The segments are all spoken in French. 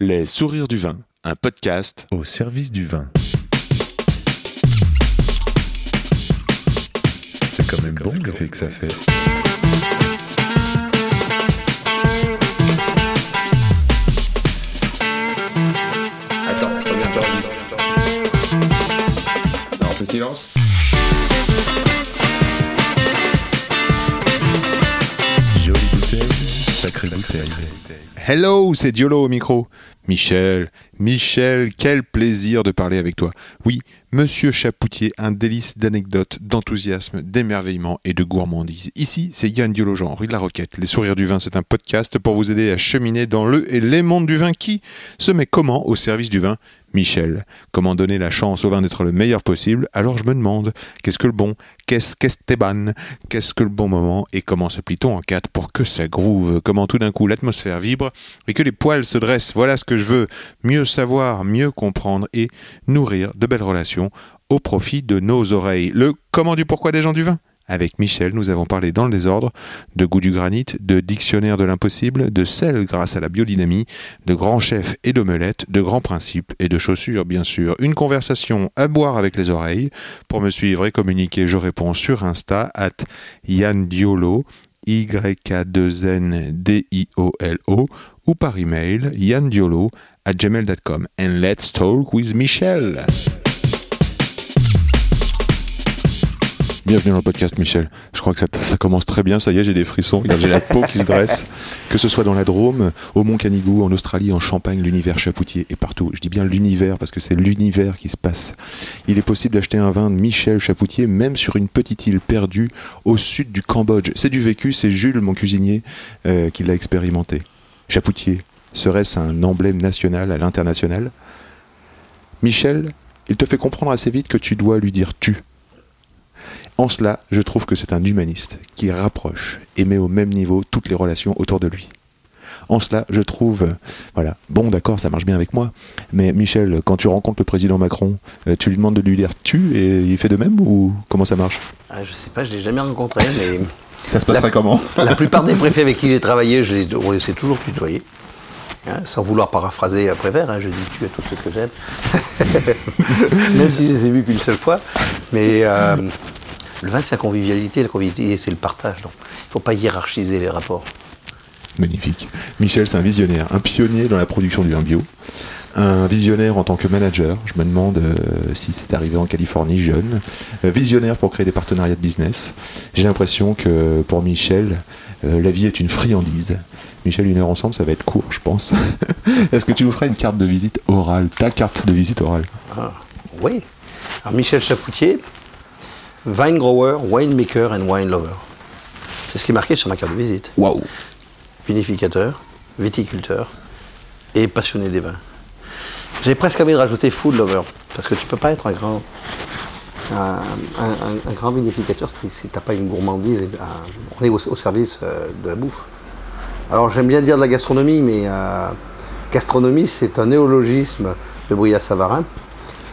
Les sourires du vin, un podcast au service du vin. C'est quand même bon l'effet que ça fait. Attends, regarde, j'enregistre. Non, on fait silence. Jolie bouteille, sacrée bouteille. Hello, c'est Diolo au micro. Michel, Michel, quel plaisir de parler avec toi. Oui, Monsieur Chapoutier, un délice d'anecdotes, d'enthousiasme, d'émerveillement et de gourmandise. Ici, c'est Yann Diologen, rue de la Roquette. Les sourires du vin, c'est un podcast pour vous aider à cheminer dans le et les mondes du vin qui se met comment au service du vin Michel, comment donner la chance au vin d'être le meilleur possible? Alors je me demande, qu'est-ce que le bon Qu'est-ce qu'Esteban Qu'est-ce que le bon moment? Et comment se plie-t-on en quatre pour que ça groove? Comment tout d'un coup l'atmosphère vibre et que les poils se dressent? Voilà ce que je veux. Mieux savoir, mieux comprendre et nourrir de belles relations au profit de nos oreilles. Le comment du pourquoi des gens du vin? Avec Michel, nous avons parlé dans le désordre de goût du granit, de dictionnaire de l'impossible, de sel grâce à la biodynamie, de grands chefs et d'omelettes, de grands principes et de chaussures, bien sûr. Une conversation à boire avec les oreilles. Pour me suivre et communiquer, je réponds sur Insta, at Yann Diolo, Y-A-2-N-D-I-O-L-O, ou par email, yandiolo, at gmail.com. And let's talk with Michel. Bienvenue dans le podcast, Michel. Je crois que ça, commence très bien. Ça y est, j'ai des frissons. J'ai la peau qui se dresse. Que ce soit dans la Drôme, au Mont Canigou, en Australie, en Champagne, l'univers Chapoutier et partout. Je dis bien l'univers parce que c'est l'univers qui se passe. Il est possible d'acheter un vin de Michel Chapoutier même sur une petite île perdue au sud du Cambodge. C'est du vécu. C'est Jules, mon cuisinier, euh, qui l'a expérimenté. Chapoutier, serait-ce un emblème national à l'international? Michel, il te fait comprendre assez vite que tu dois lui dire tu. En cela, je trouve que c'est un humaniste qui rapproche et met au même niveau toutes les relations autour de lui. En cela, je trouve, voilà, bon d'accord, ça marche bien avec moi, mais Michel, quand tu rencontres le président Macron, euh, tu lui demandes de lui dire tu et il fait de même ou comment ça marche? Ah, je sais pas, je l'ai jamais rencontré, mais Ça se passerait comment? la plupart des préfets avec qui j'ai travaillé, je les, on les sait toujours tutoyer. Hein, sans vouloir paraphraser Prévert, hein, je dis tu à tous ceux que j'aime. Même si je les ai vus qu'une seule fois. Mais euh, le vin, c'est la convivialité, la convivialité, c'est le partage. Donc, il ne faut pas hiérarchiser les rapports. Magnifique. Michel, c'est un visionnaire, un pionnier dans la production du vin bio, un visionnaire en tant que manager. Je me demande euh, si c'est arrivé en Californie jeune. Euh, visionnaire pour créer des partenariats de business. J'ai l'impression que pour Michel, euh, la vie est une friandise. Michel, une heure ensemble, ça va être court, je pense. Est-ce que tu nous feras une carte de visite orale, ta carte de visite orale Ah, oui. Alors, Michel Chapoutier, vine grower, winemaker and wine lover. C'est ce qui est marqué sur ma carte de visite. Waouh vinificateur, viticulteur et passionné des vins. J'ai presque envie de rajouter food lover, parce que tu peux pas être un grand, un, un- un grand vinificateur si, n'as pas une gourmandise. on est au, au service euh, de la bouffe. Alors j'aime bien dire de la gastronomie, mais euh, gastronomie c'est un néologisme de Brillat Savarin.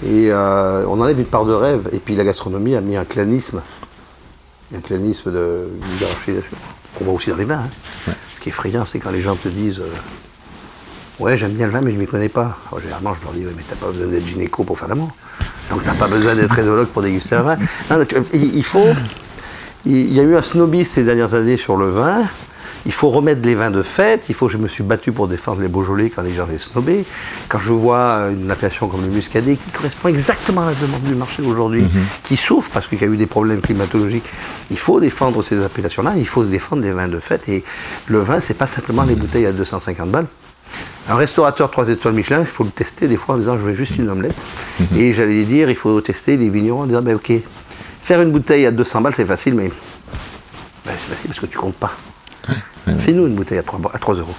Et euh, on enlève une part de rêve, et puis la gastronomie a mis un clanisme, un clanisme de hiérarchie qu'on voit aussi dans les vins. hein. Ce qui est effrayant, c'est quand les gens te disent euh, Ouais, j'aime bien le vin, mais je ne m'y connais pas. Alors, généralement, je leur dis Ouais, mais t'as pas besoin d'être gynéco pour faire l'amour. Donc, t'as pas besoin d'être énologue pour déguster un vin. Non, tu- il il faut. Il il y a eu un snobisme ces dernières années sur le vin. Il faut remettre les vins de fête. Il faut. Je me suis battu pour défendre les Beaujolais quand les gens les snobaient. Quand je vois une appellation comme le Muscadet qui correspond exactement à la demande du marché aujourd'hui, qui souffre parce qu'il y a eu des problèmes climatologiques, il faut défendre ces appellations-là. Il faut défendre les vins de fête. Et le vin, c'est pas simplement les bouteilles à 250 balles. Un restaurateur 3 étoiles Michelin, il faut le tester des fois en disant je veux juste une omelette. Et j'allais dire, il faut tester les vignerons en disant ben ok, faire une bouteille à 200 balles c'est facile, mais ben, c'est facile parce que tu comptes pas. Fais-nous une bouteille à 3, à 3 euros.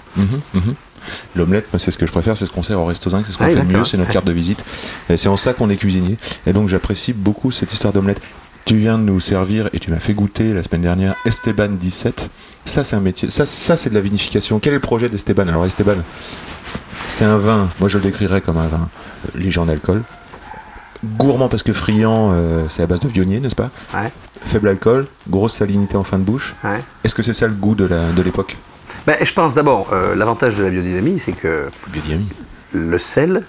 L'omelette, c'est ce que je préfère, c'est ce qu'on sert au resto zinc, c'est ce qu'on Ah, fait mieux, c'est notre carte de visite. Et c'est en ça qu'on est cuisinier. Et donc j'apprécie beaucoup cette histoire d'omelette. Tu viens de nous servir et tu m'as fait goûter la semaine dernière Esteban 17. Ça, c'est un métier. Ça, ça c'est de la vinification. Quel est le projet d'Esteban? Alors, Esteban, c'est un vin. Moi, je le décrirais comme un vin léger en alcool. Gourmand parce que friand, euh, c'est à base de vionnier, n'est-ce pas Ouais, Faible alcool, grosse salinité en fin de bouche. ouais. Est-ce que c'est ça le goût de l'époque Ben, je pense d'abord, euh, l'avantage de la biodynamie, c'est que Biodynamie. le sel,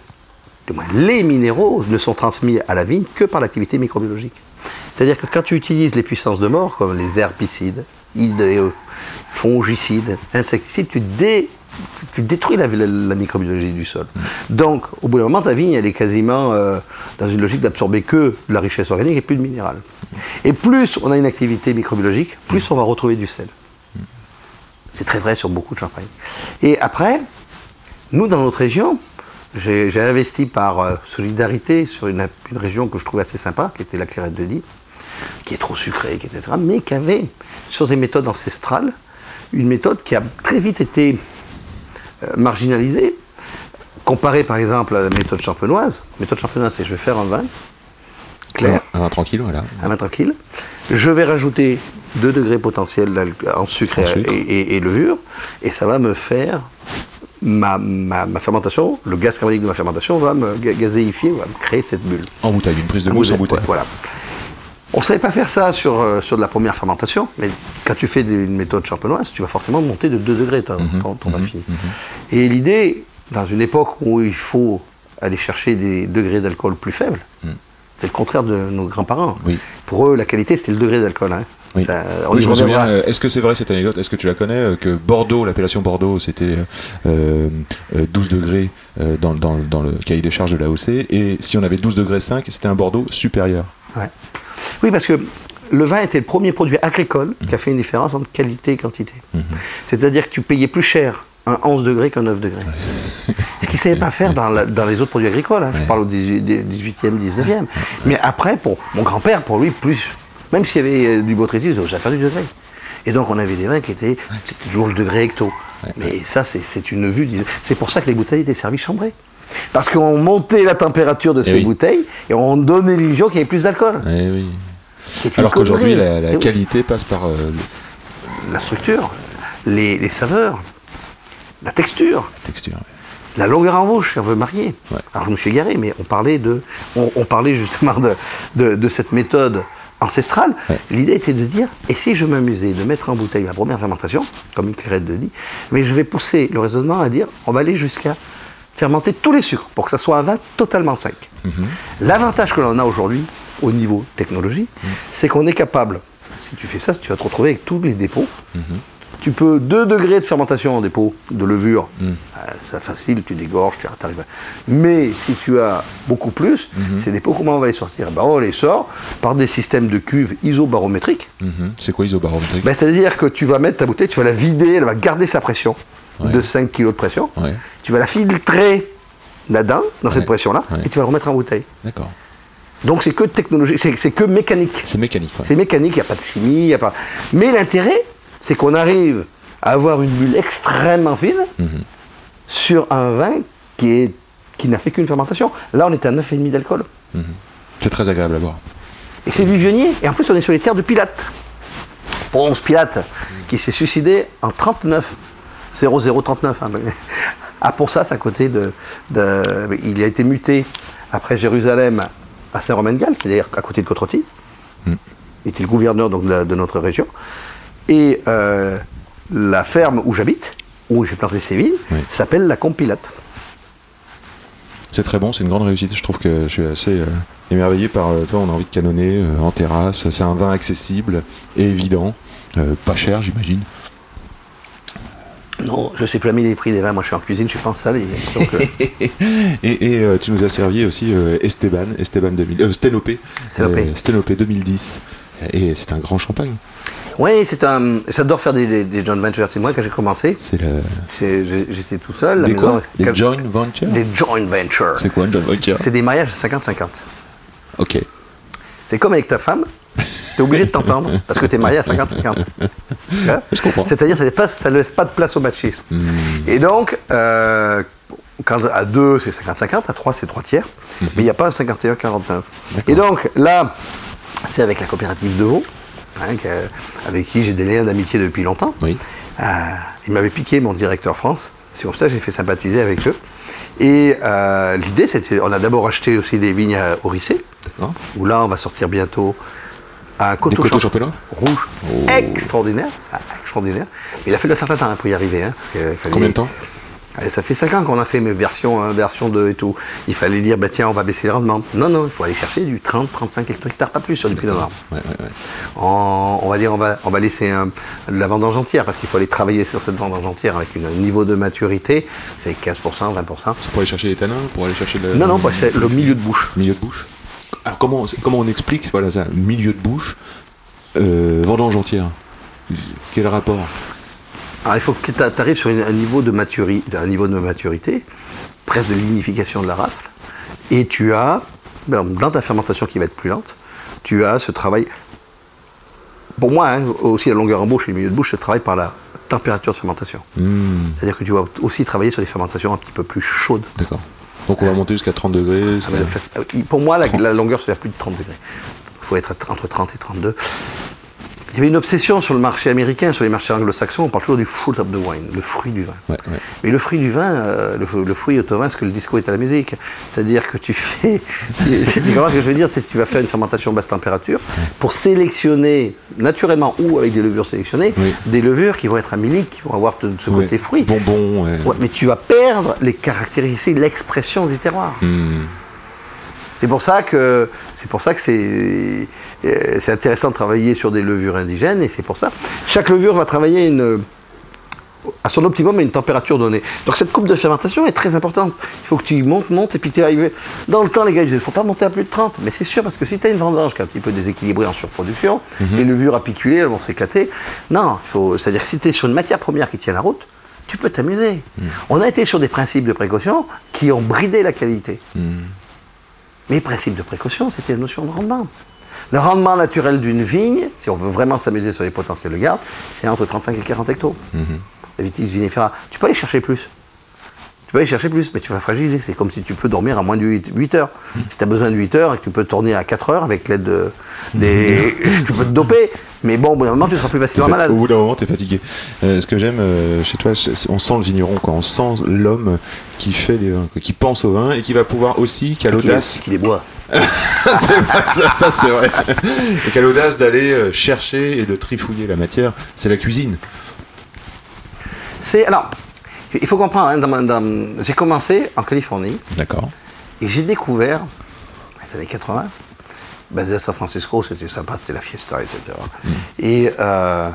du moins les minéraux, ne sont transmis à la vigne que par l'activité microbiologique. C'est-à-dire que quand tu utilises les puissances de mort, comme les herbicides, idéaux, fongicides, insecticides, tu, dé- tu détruis la, microbiologie du sol. Donc, au bout d'un moment, ta vigne, elle est quasiment euh, dans une logique d'absorber que de la richesse organique et plus de minéral. Et plus on a une activité microbiologique, plus on va retrouver du sel. C'est très vrai sur beaucoup de champagne. Et après, nous, dans notre région, j'ai investi par euh, solidarité sur une, région que je trouvais assez sympa, qui était la Clairette de Die, qui est trop sucrée, etc., mais qui avait, sur des méthodes ancestrales, une méthode qui a très vite été marginalisée, comparée par exemple à la méthode champenoise. La méthode champenoise, c'est je vais faire un vin clair, Un vin tranquille, voilà. un vin tranquille. Je vais rajouter 2 degrés potentiels en sucre, En et- sucre. Et, et- et levure, et ça va me faire ma, ma- ma fermentation, le gaz carbonique de ma fermentation va me ga- gazéifier, va me créer cette bulle. En bouteille, une prise de mousse en bouteille, Voilà. On ne savait pas faire ça sur, euh, sur de la première fermentation, mais quand tu fais une méthode champenoise, tu vas forcément monter de 2 degrés ton, Mhm, ton- ton vin fini. Et l'idée, dans une époque où il faut aller chercher des degrés d'alcool plus faibles, c'est le contraire de nos grands-parents. Mhm. Oui. Pour eux, la qualité, c'était le degré d'alcool. hein. Oui. Ça- on Oui, y je me souviens. reviendra. euh, Est-ce que c'est vrai cette anecdote Est-ce que tu la connais euh, Que Bordeaux, l'appellation Bordeaux, c'était euh, euh, 12 degrés dans, dans- dans le cahier des charges de l'AOC. Et si on avait 12 degrés 5, c'était un Bordeaux supérieur. Ouais. Oui, parce que le vin était le premier produit agricole qui a fait une différence entre qualité et quantité. C'est-à-dire que tu payais plus cher un 11 degrés qu'un 9 degrés. Ce qu'ils ne savaient pas faire dans, la- dans les autres produits agricoles. hein. Je parle au 18, 18e, 19e. Mais après, pour mon grand-père, pour lui, plus. Même s'il y avait euh, du botrytis, ça fait du degré. Et donc, on avait des vins qui étaient. C'était toujours le degré hecto. Mais ça, c'est une vue. C'est pour ça que les bouteilles étaient servies chambrées. Parce qu'on montait la température de ces Eh oui. bouteilles et on donnait l'illusion qu'il y avait plus d'alcool. Eh oui. Alors qu'aujourd'hui, la, la oui. qualité passe par. euh, le- la structure, les, les saveurs, la texture, la texture. la longueur en bouche, si on veut marier. Ouais. Alors je me suis égaré, mais on parlait, de, on, on parlait justement de, de- de cette méthode ancestrale. Ouais. L'idée était de dire, et si je m'amusais de mettre en bouteille ma première fermentation, comme une clairette de dit, mais je vais pousser le raisonnement à dire, on va aller jusqu'à fermenter tous les sucres pour que ça soit un vin totalement sec. L'avantage que l'on a aujourd'hui au niveau technologie, c'est qu'on est capable, si tu fais ça, tu vas te retrouver avec tous les dépôts. Tu peux 2 degrés de fermentation en dépôt de levure, euh, c'est facile, tu dégorges, tu arrives. Mais si tu as beaucoup plus, ces dépôts, comment on va les sortir? Ben, On les sort par des systèmes de cuves isobarométriques. Mhm. C'est quoi isobarométrique? Ben, C'est-à-dire que tu vas mettre ta bouteille, tu vas la vider, elle va garder sa pression de 5 kg de pression. Ouais. Tu vas la filtrer là-dedans, dans cette pression-là, et tu vas la remettre en bouteille. D'accord. Donc c'est que technologie, c'est que mécanique. C'est mécanique. C'est mécanique, il n'y a pas de chimie, il a pas. Mais l'intérêt, c'est qu'on arrive à avoir une bulle extrêmement fine Mhm. sur un vin qui est qui n'a fait qu'une fermentation. Là, on est à 9,5 d'alcool. C'est très agréable à boire. Et c'est Vivionnier. Et en plus, on est sur les terres de Pilate. Ponce Pilate, qui s'est suicidé en 39. 0039. Hein. À Ponsas, à côté de, de- Il a été muté après Jérusalem à Saint-Romain-de-Galles, c'est-à-dire à côté de Cotroti. Il était le gouverneur donc, de, la- de notre région. Et euh, la ferme où j'habite, où j'ai planté ces vignes, Oui. s'appelle la Compilate. C'est très bon, c'est une grande réussite. Je trouve que je suis assez euh, émerveillé par euh, toi. On a envie de canonner en terrasse. C'est un vin accessible et évident, pas cher, j'imagine. Non, je ne sais plus ami des prix des vins. Moi, je suis en cuisine, je suis pas en salle. et donc, euh, Et, et, euh, tu nous as servi aussi euh, Esteban, Esteban 2000, euh, Sténopé, Sténopé. euh, Sténopé 2010. Et c'est un grand champagne. Oui, c'est un. J'adore faire des, des, des joint ventures. C'est moi quand j'ai commencé. C'est le J'étais tout seul. des quoi Des joint ventures. Des joint ventures. C'est quoi un joint venture C'est des mariages 50-50. Ok. C'est comme avec ta femme. Tu es obligé de t'entendre parce que tu es marié à 50-50. Tu vois Je comprends. C'est-à-dire ça ne laisse, pas- de place au machisme. Hmm. Et donc, euh, quand à 2, c'est 50-50, à 3, c'est 3 tiers. Mhm. Mais il n'y a pas un 51-49. Et donc, là, c'est avec la coopérative de Vaud, hein, avec qui j'ai des liens d'amitié depuis longtemps. Oui. Euh, il m'avait piqué mon directeur France. C'est comme ça que j'ai fait sympathiser avec eux. Et euh, l'idée, c'était, on a d'abord acheté aussi des vignes à Orissé, D'accord. où là, on va sortir bientôt Des coteau, champ- champenois rouge, Oh. extraordinaire, ah, extraordinaire. Il a fallu un certain temps hein, pour y arriver. hein, fallait- Combien de temps Allez, ça fait 5 ans qu'on a fait mes versions 1, version 2 et tout. Il fallait dire, bah, tiens, on va baisser le rendement. Non, non, il faut aller chercher du 30, 35 hectares, pas plus sur du prix de norme. Ouais, ouais, ouais. On, on va dire, on va, on va laisser un- de la vendange entière, parce qu'il faut aller travailler sur cette vendange entière avec une- un niveau de maturité, c'est 15%, 20%. C'est pour aller chercher les tanins, pour aller chercher le. Non, non, bah, c'est le milieu de bouche. Milieu de bouche. Alors comment, comment on explique voilà ça, milieu de bouche, euh, vendange entière? Quel rapport? Alors, il faut que tu arrives sur une- un niveau, de maturité, un niveau de maturité, presque de lignification de la rafle, et tu as, ben, dans ta fermentation qui va être plus lente, tu as ce travail. Pour moi, hein, aussi la longueur en bouche et le milieu de bouche se travaille par la température de fermentation. Hmm, C'est-à-dire que tu vas aussi travailler sur des fermentations un petit peu plus chaudes. D'accord. Donc on va monter jusqu'à 30 degrés. Ah euh, Pour moi, la, la longueur, c'est à plus de 30 degrés. Il faut être entre 30 et 32. Il y avait une obsession sur le marché américain, sur les marchés anglo-saxons, on parle toujours du fruit of the wine, le fruit du vin. Ouais, ouais. Mais le fruit du vin, euh, le, le fruit est au vin, c'est que le disco est à la musique. C'est-à-dire que tu fais. tu, comprends ce que je veux dire? C'est que tu vas faire une fermentation basse température pour sélectionner, naturellement ou avec des levures sélectionnées, Oui. des levures qui vont être amyliques, qui vont avoir de- ce côté fruit. Bonbon. ouais. Mais tu vas perdre les caractéristiques, l'expression du terroir. Hmm, C'est pour ça que c'est pour ça que c'est euh, c'est intéressant de travailler sur des levures indigènes et c'est pour ça chaque levure va travailler une à son optimum à une température donnée. Donc cette coupe de fermentation est très importante. Il faut que tu montes, montes et puis tu arrives. Dans le temps, les gars, il ne faut pas monter à plus de 30. Mais c'est sûr, parce que si tu as une vendange qui est un petit peu déséquilibrée en surproduction, les levures apiculées, elles vont s'éclater. Non, c'est-à-dire que si tu es sur une matière première qui tient la route, tu peux t'amuser. On a été sur des principes de précaution qui ont bridé la qualité. hmm. Mais principe de précaution, c'était la notion de rendement. Le rendement naturel d'une vigne, si on veut vraiment s'amuser sur les potentiels de garde, c'est entre 35 et 40 hectos. La vitis vinifera. Tu peux aller chercher plus. Tu peux aller chercher plus, mais tu vas fragiliser. C'est comme si tu peux dormir à moins de 8, heures. Si tu as besoin de 8 heures et que tu peux tourner à 4 heures avec l'aide de, des. tu peux te doper, mais bon, au bout d'un moment, tu seras plus facilement malade. Au bout d'un moment, tu es fatigué. Euh, ce que j'aime euh, chez toi, on sent le vigneron, quoi. on sent l'homme qui fait des vins, quoi, qui pense au vin et qui va pouvoir aussi, qui a l'audace, qui les boit. Vrai, ça, ça, c'est vrai, et qui a l'audace d'aller euh, chercher et de trifouiller la matière, c'est la cuisine. C'est. Alors, il faut comprendre, hein, dans ma- dans- j'ai commencé en Californie. D'accord. Et j'ai découvert, dans les années 80, basé à San Francisco, c'était sympa, c'était la fiesta, etc. Et euh,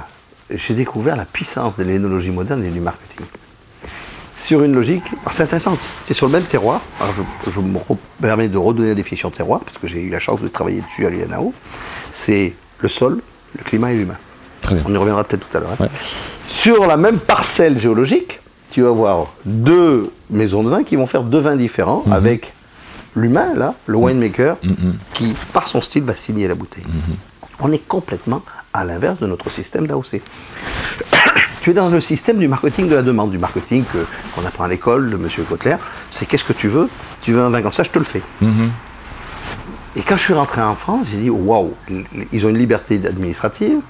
j'ai découvert la puissance de l'énologie moderne et du marketing. Sur une logique, alors c'est intéressant, c'est sur le même terroir. Alors je, je me permets de redonner la définition terroir, parce que j'ai eu la chance de travailler dessus à l'INAO. C'est le sol, le climat et l'humain. Très bien. On y reviendra peut-être tout à l'heure. hein. Ouais. Sur la même parcelle géologique, tu vas avoir deux maisons de vin qui vont faire deux vins différents avec l'humain, là, le winemaker, qui, par son style, va signer la bouteille. On est complètement à l'inverse de notre système d'AOC. tu es dans le système du marketing de la demande, du marketing qu'on apprend à l'école de M. Kotler. C'est qu'est-ce que tu veux? Tu veux un vin comme ça, je te le fais. Et quand je suis rentré en France, j'ai dit waouh, ils ont une liberté administrative,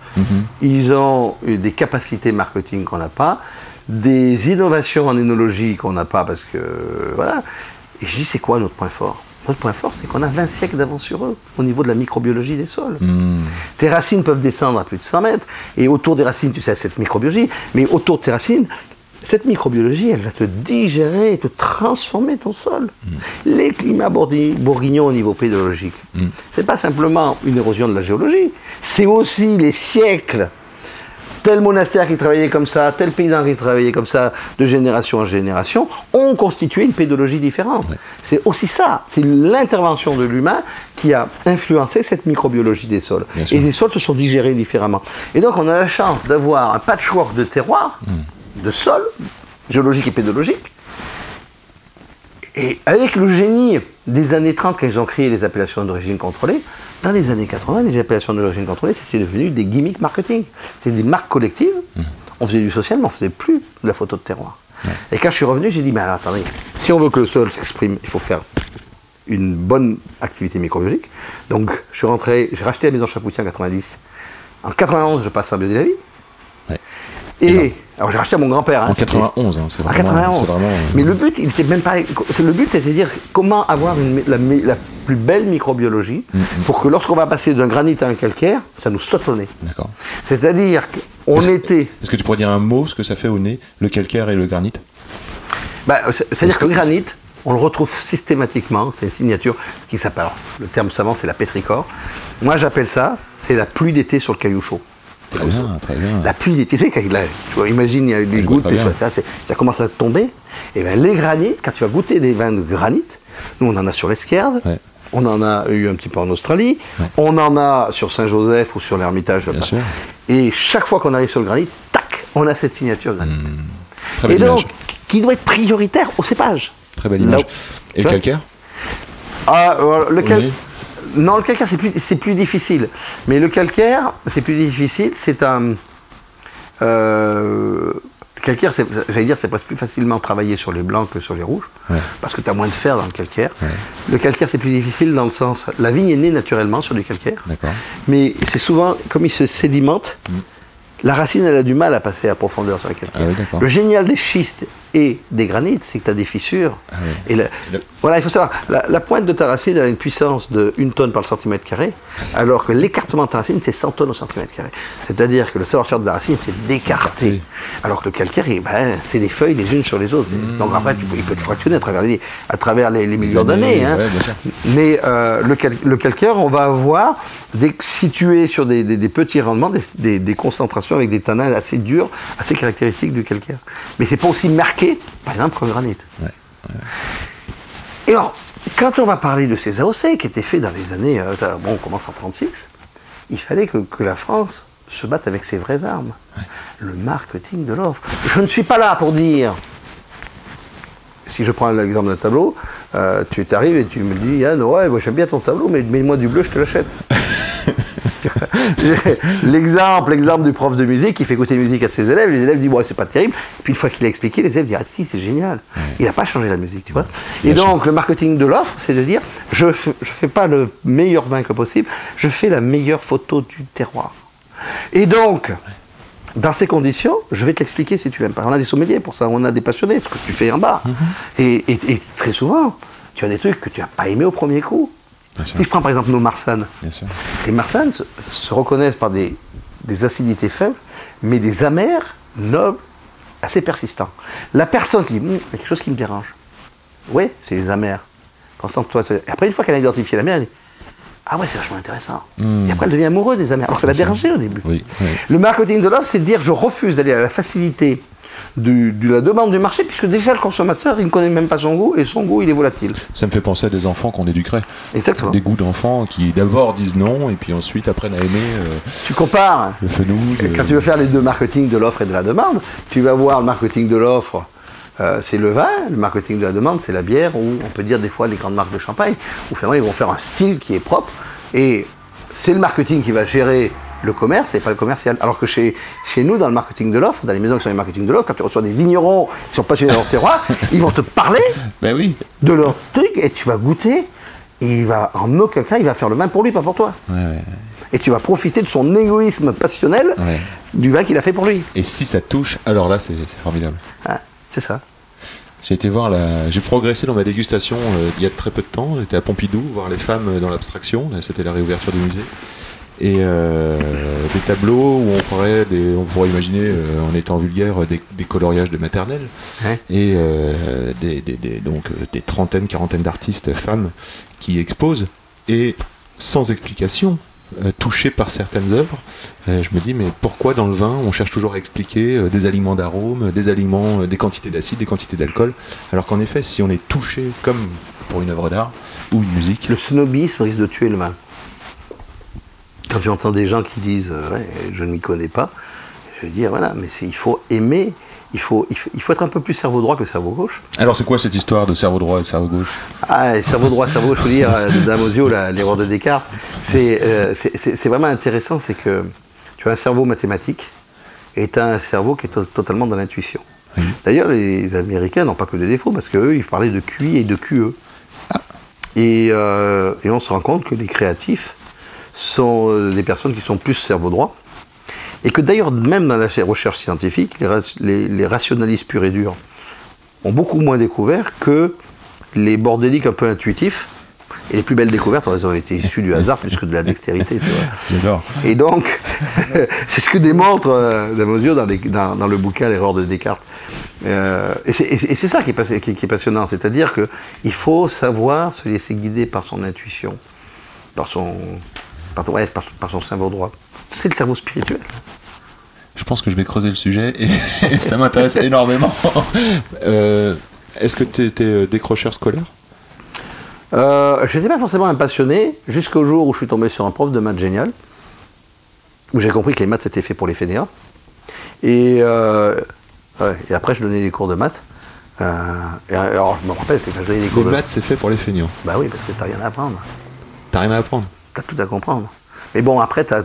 ils ont eu des capacités marketing qu'on n'a pas, des innovations en énologie qu'on n'a pas parce que voilà. Et je dis c'est quoi notre point fort? Notre point fort, c'est qu'on a 20 siècles d'avance sur eux au niveau de la microbiologie des sols. Tes racines peuvent descendre à plus de 100 mètres et autour des racines, tu sais, cette microbiologie, mais autour de tes racines, cette microbiologie, elle va te digérer, te transformer ton sol. Les climats bourguignons au niveau pédologique, c'est pas simplement une érosion de la géologie, c'est aussi les siècles. Tel monastère qui travaillait comme ça, tel paysan qui travaillait comme ça, de génération en génération, ont constitué une pédologie différente. C'est aussi ça, c'est l'intervention de l'humain qui a influencé cette microbiologie des sols. Bien sûr. Et les sols se sont digérés différemment. Et donc on a la chance d'avoir un patchwork de terroirs, de sols, géologiques et pédologiques, et avec le génie des années 30, quand ils ont créé les appellations d'origine contrôlée, dans les années 80, les appellations d'origine contrôlée, c'était devenu des gimmicks marketing. C'était des marques collectives. On faisait du social, mais on ne faisait plus de la photo de terroir. Et quand je suis revenu, j'ai dit, mais alors attendez, si on veut que le sol s'exprime, il faut faire une bonne activité microbiologique. Donc, je suis rentré, j'ai racheté la maison Chapoutier en 90. En 91, je passe en biodynamie. Et, alors j'ai racheté à mon grand-père. hein, En c'était- 91, hein, c'est en vraiment. 91. c'est vraiment, euh, Mais le but, il était même pas. Le but, c'était de dire comment avoir une- la, la plus belle microbiologie pour que lorsqu'on va passer d'un granit à un calcaire, ça nous saute au nez. D'accord. C'est-à-dire qu'on était. Est-ce que tu pourrais dire un mot, ce que ça fait au nez, le calcaire et le granit? Bah, c'est- C'est-à-dire que le granit, on le retrouve systématiquement, c'est une signature qui s'appelle, le terme savant c'est la pétrichor. Moi j'appelle ça, c'est la pluie d'été sur le caillou chaud. Très bien, très bien. La pluie tu sais, tu vois, imagine, il y a des gouttes, et ça, commence à tomber. Et bien les granites, quand tu vas goûter des vins de granit, nous on en a sur l'Esquerde, Ouais. on en a eu un petit peu en Australie, Ouais. on en a sur Saint-Joseph ou sur l'Ermitage. Et chaque fois qu'on arrive sur le granit, tac, on a cette signature granit. Très Et donc, image. qui doit être prioritaire au cépage. Très belle image. Là- Et le calcaire Ah, voilà, le cal- Oui. Non, le calcaire, c'est plus, c'est plus difficile. Mais le calcaire, c'est plus difficile. C'est un. euh, le calcaire, c'est- j'allais dire, c'est presque plus facilement travaillé sur les blancs que sur les rouges. Ouais. Parce que tu as moins de fer dans le calcaire. Ouais. Le calcaire, c'est plus difficile dans le sens. La vigne est née naturellement sur du calcaire. D'accord. Mais c'est souvent, comme il se sédimente, Mm. la racine, elle a du mal à passer à profondeur sur le calcaire. Ah oui, le génial des schistes et des granites, c'est que tu as des fissures. Ah oui. Et la- Voilà, il faut savoir, la, la pointe de ta racine a une puissance de 1 tonne par le centimètre carré, alors que l'écartement de ta racine, c'est 100 tonnes au centimètre carré. C'est-à-dire que le savoir-faire de la racine, c'est d'écarter. Alors que le calcaire, eh ben, c'est des feuilles les unes sur les autres. Donc après, tu peux- il peut te fractionner à travers les, à travers les, les millions années, d'années. hein. ouais. Mais euh, le, cal- le calcaire, on va avoir des, situé sur des, des- des petits rendements, des, des- des concentrations avec des tanins assez durs, assez caractéristiques du calcaire. Mais c'est pas aussi marqué, par exemple, qu'en granit. Ouais, Et alors, quand on va parler de ces AOC qui étaient faits dans les années, euh, bon, on commence en 36, il fallait que, que la France se batte avec ses vraies armes. Le marketing de l'offre. Je ne suis pas là pour dire, si je prends l'exemple d'un tableau, euh, tu t'arrives et tu me dis, Yann, ouais, moi, j'aime bien ton tableau, mais mets-moi du bleu, je te l'achète. l'exemple, l'exemple du prof de musique qui fait écouter la musique à ses élèves, les élèves disent, bon, c'est pas terrible. Puis une fois qu'il a expliqué, les élèves disent, ah si, c'est génial. Il n'a pas changé la musique, tu vois. Et donc, le marketing de l'offre, c'est de dire, je ne fais pas le meilleur vin que possible, je fais la meilleure photo du terroir. Et donc, dans ces conditions, je vais te l'expliquer si tu l'aimes pas. On a des sommeliers pour ça, on a des passionnés, ce que tu fais en bas. et, et- et très souvent, tu as des trucs que tu n'as pas aimé au premier coup. Si je prends par exemple nos marsanes, les marsanes se, se reconnaissent par des, des acidités faibles, mais des amers, nobles, assez persistants. La personne qui dit, Hum, il y a quelque chose qui me dérange. Oui, c'est les amers. Concentre-toi. après, une fois qu'elle a identifié la mer, elle dit, ah ouais, c'est vachement intéressant. Hmm. Et après, elle devient amoureuse des amers. Alors ça l'a dérangé au début. Oui, oui. Le marketing de l'offre, c'est de dire, je refuse d'aller à la facilité du- de la demande du marché, puisque déjà le consommateur, il ne connaît même pas son goût, et son goût, il est volatile. Ça me fait penser à des enfants qu'on éduquerait. Exactement. Des goûts d'enfants qui d'abord disent non et puis ensuite apprennent à aimer euh, Tu compares le fenouil. Quand tu veux faire les deux marketing de l'offre et de la demande, tu vas voir le marketing de l'offre, euh, c'est le vin, le marketing de la demande, c'est la bière, ou on peut dire des fois les grandes marques de champagne, où finalement ils vont faire un style qui est propre, et c'est le marketing qui va gérer le commerce et pas le commercial. Alors que chez, chez nous, dans le marketing de l'offre, dans les maisons qui sont les marketing de l'offre, quand tu reçois des vignerons qui sont passionnés de leur terroir, ils vont te parler Ben oui. de leur truc et tu vas goûter, et il va, en aucun cas, il va faire le vin pour lui, pas pour toi. Ouais, ouais. Et tu vas profiter de son égoïsme passionnel du vin qu'il a fait pour lui. Et si ça touche, alors là c'est formidable. Ah, c'est ça. J'ai été voir la... J'ai progressé dans ma dégustation euh, il y a très peu de temps. J'étais à Pompidou, voir les femmes euh, dans l'abstraction. C'était la réouverture du musée. Et euh, des tableaux où on pourrait, des- on pourrait imaginer, euh, en étant vulgaire, des, des coloriages de maternelle. Et euh, des, des- donc, des trentaines, quarantaines d'artistes femmes qui exposent. Et sans explication, touchés par certaines œuvres, je me dis, mais pourquoi dans le vin, on cherche toujours à expliquer des aliments d'arômes, des aliments, des quantités d'acide, des quantités d'alcool, alors qu'en effet, si on est touché comme pour une œuvre d'art ou une musique, Le snobisme risque de tuer le vin. Quand tu entends des gens qui disent euh, Ouais, je ne m'y connais pas, je veux dire voilà, mais il faut aimer, il faut, il faut, il faut être un peu plus cerveau droit que cerveau gauche. alors c'est quoi cette histoire de cerveau droit et cerveau gauche? Ah, et cerveau droit, cerveau gauche, je veux dire, euh, Damosio, l'erreur de Descartes, c'est euh, c'est- vraiment intéressant, c'est que tu as un cerveau mathématique et tu as un cerveau qui est to- totalement dans l'intuition. D'ailleurs, les Américains n'ont pas que des défauts, parce qu'eux, ils parlaient de QI et de QE. Et, euh, et on se rend compte que les créatifs sont euh, des personnes qui sont plus cerveau droit. Et que d'ailleurs, même dans la recherche scientifique, les, ra- les- les rationalistes purs et durs ont beaucoup moins découvert que les bordéliques un peu intuitifs. Et les plus belles découvertes, elles ont été issues du hasard plus que de la dextérité. J'adore. Et donc, c'est ce que démontre euh, Damosio dans, les- dans- dans le bouquin L'erreur de Descartes. Euh, et c'est- ça qui est, qui est passionnant, c'est-à-dire qu'il faut savoir se laisser guider par son intuition, par son, par, ouais, par, par son cerveau droit. C'est le cerveau spirituel. Je pense que je vais creuser le sujet et, et ça m'intéresse énormément. Euh, Est-ce que tu étais décrocheur scolaire? Euh, je n'étais pas forcément un passionné jusqu'au jour où je suis tombé sur un prof de maths génial, où j'ai compris que les maths c'était fait pour les fainéants. Et, euh, ouais, et après, je donnais des cours de maths. Euh, et alors, je me rappelle que je donnais des cours Les de maths, c'est fait pour les feignants. Bah oui, parce que t'as rien à apprendre. T'as rien à apprendre. T'as tout à comprendre. Mais bon, après, t'as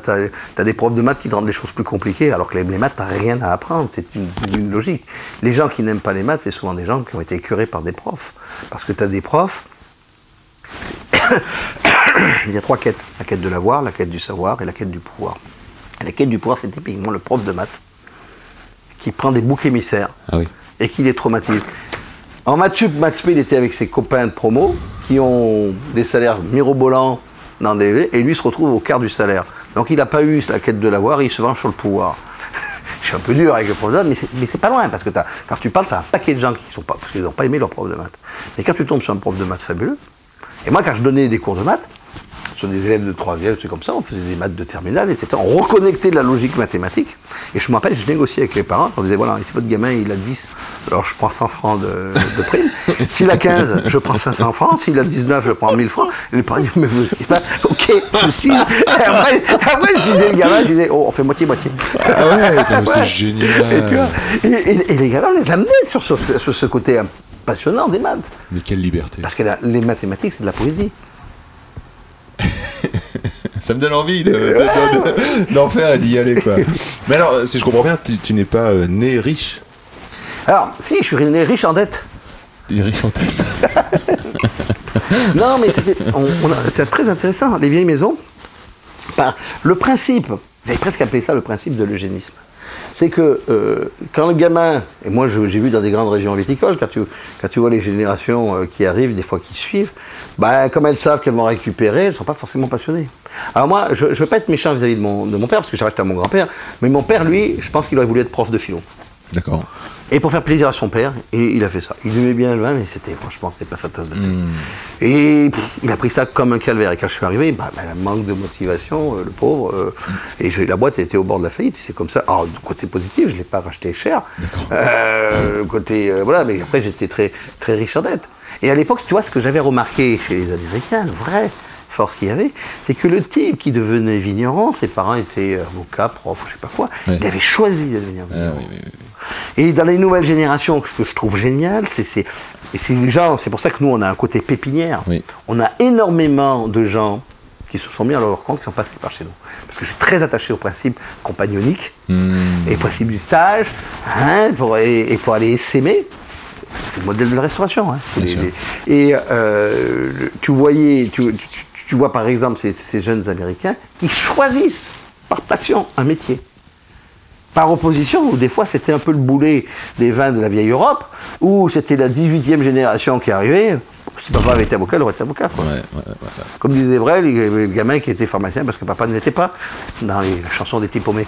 as, des profs de maths qui te rendent des choses plus compliquées, alors que les, les maths, t'as rien à apprendre. C'est une, une logique. Les gens qui n'aiment pas les maths, c'est souvent des gens qui ont été curés par des profs. Parce que t'as des profs. Il y a trois quêtes la quête de l'avoir, la quête du savoir et la quête du pouvoir. Et la quête du pouvoir, c'est typiquement le prof de maths qui prend des boucs émissaires Ah oui. et qui les traumatise. En maths sup, maths spé, il était avec ses copains de promo qui ont des salaires mirobolants et lui se retrouve au quart du salaire. Donc il n'a pas eu la quête de l'avoir, il se venge sur le pouvoir. Je suis un peu dur avec le prof de maths, mais c'est- pas loin, parce que quand tu parles, tu as un paquet de gens qui sont pas, parce qu'ils n'ont pas aimé leur prof de maths. Mais quand tu tombes sur un prof de maths fabuleux, et moi quand je donnais des cours de maths, sur des élèves de troisième, c'est comme ça, on faisait des maths de terminale, etc. On reconnectait de la logique mathématique. Et je me rappelle, je négociais avec les parents, on disait, voilà, si votre gamin il a 10, alors je prends 100 francs de, de prime. S'il a 15, je prends 500 francs. S'il a 19, je prends 1000 francs. Et les parents disaient, mais vous pas, ok, je signe. Après, après, je disais, le gamin, je disais, oh, on fait moitié-moitié. Ah ouais, c'est Ouais. génial. Et, tu vois, et, et- et les gamins, on les amenait sur ce, sur ce côté passionnant des maths. Mais quelle liberté. Parce que la- les mathématiques, c'est de la poésie. Ça me donne envie de- de- de- d'en faire et d'y aller, quoi. Mais alors, si je comprends bien, tu, tu n'es pas euh, né riche. Alors, si, je suis né riche en dette. Tu es riche en tête. Non, mais c'était très intéressant. Les vieilles maisons, par le principe, j'avais presque appelé ça le principe de l'eugénisme. C'est que euh, quand le gamin, et moi j'ai vu dans des grandes régions viticoles, quand tu, vois les générations euh, qui arrivent, des fois qui suivent, bah, comme elles savent qu'elles vont récupérer, elles ne sont pas forcément passionnées. Alors moi, je ne veux pas être méchant vis-à-vis de mon, de mon père, parce que j'arrête à mon grand-père, mais mon père, lui, je pense qu'il aurait voulu être prof de philo. D'accord. Et pour faire plaisir à son père, et il a fait ça. Il aimait bien le vin, mais c'était franchement, c'était pas sa tasse de thé. Et pff, il a pris ça comme un calvaire. Et quand je suis arrivé, bah, bah, manque de motivation, euh, le pauvre. euh, et la boîte était au bord de la faillite. C'est comme ça. Alors, du côté positif, je ne l'ai pas racheté cher. Euh, côté, euh, voilà, mais après, j'étais très, très riche en dette. Et à l'époque, tu vois, ce que j'avais remarqué chez les Américains, le vrai force qu'il y avait, c'est que le type qui devenait vigneron, ses parents étaient avocats, profs, je sais pas quoi, Ouais. il avait choisi de devenir Ah, vigneron. oui, oui, oui. Et dans les nouvelles générations, ce que je trouve génial, c'est et gens, c'est pour ça que nous on a un côté pépinière. On a énormément de gens qui se sont mis à leur compte, qui sont passés par chez nous. Parce que je suis très attaché au principe compagnonique Hmm. et au principe du stage, hein, pour, et, et pour aller s'aimer. C'est le modèle de la restauration. hein. Les- les- et euh, tu voyais, tu, tu- tu vois par exemple ces, ces jeunes Américains qui choisissent par passion un métier par opposition, où des fois c'était un peu le boulet des vins de la vieille Europe, où c'était la 18e génération qui arrivait. Si papa avait été avocat, il aurait été avocat. quoi. Ouais, ouais, ouais. Comme disait Brel, il y avait le gamin qui était pharmacien parce que papa ne l'était pas, dans les- la chanson des petits paumés.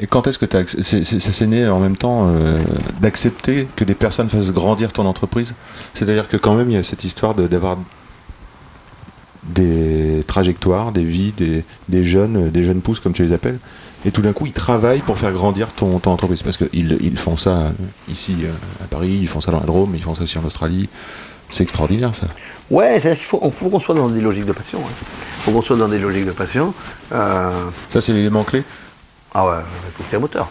Et quand est-ce que c'est- ça s'est né en même temps euh, d'accepter que des personnes fassent grandir ton entreprise? C'est-à-dire que quand même il y a cette histoire de- d'avoir des trajectoires, des vies, des, des jeunes, euh, des jeunes pousses comme tu les appelles, et tout d'un coup ils travaillent pour faire grandir ton, ton entreprise parce qu'ils ils font ça euh, ici à Paris, ils font ça dans la Drôme, ils font ça aussi en Australie. C'est extraordinaire ça. Ouais, c'est-à-dire qu'il faut, on- faut qu'on soit dans des logiques de passion. Il faut qu'on soit dans des logiques de passion. Euh, Ça c'est l'élément clé? Ah ouais, il faut faire moteur.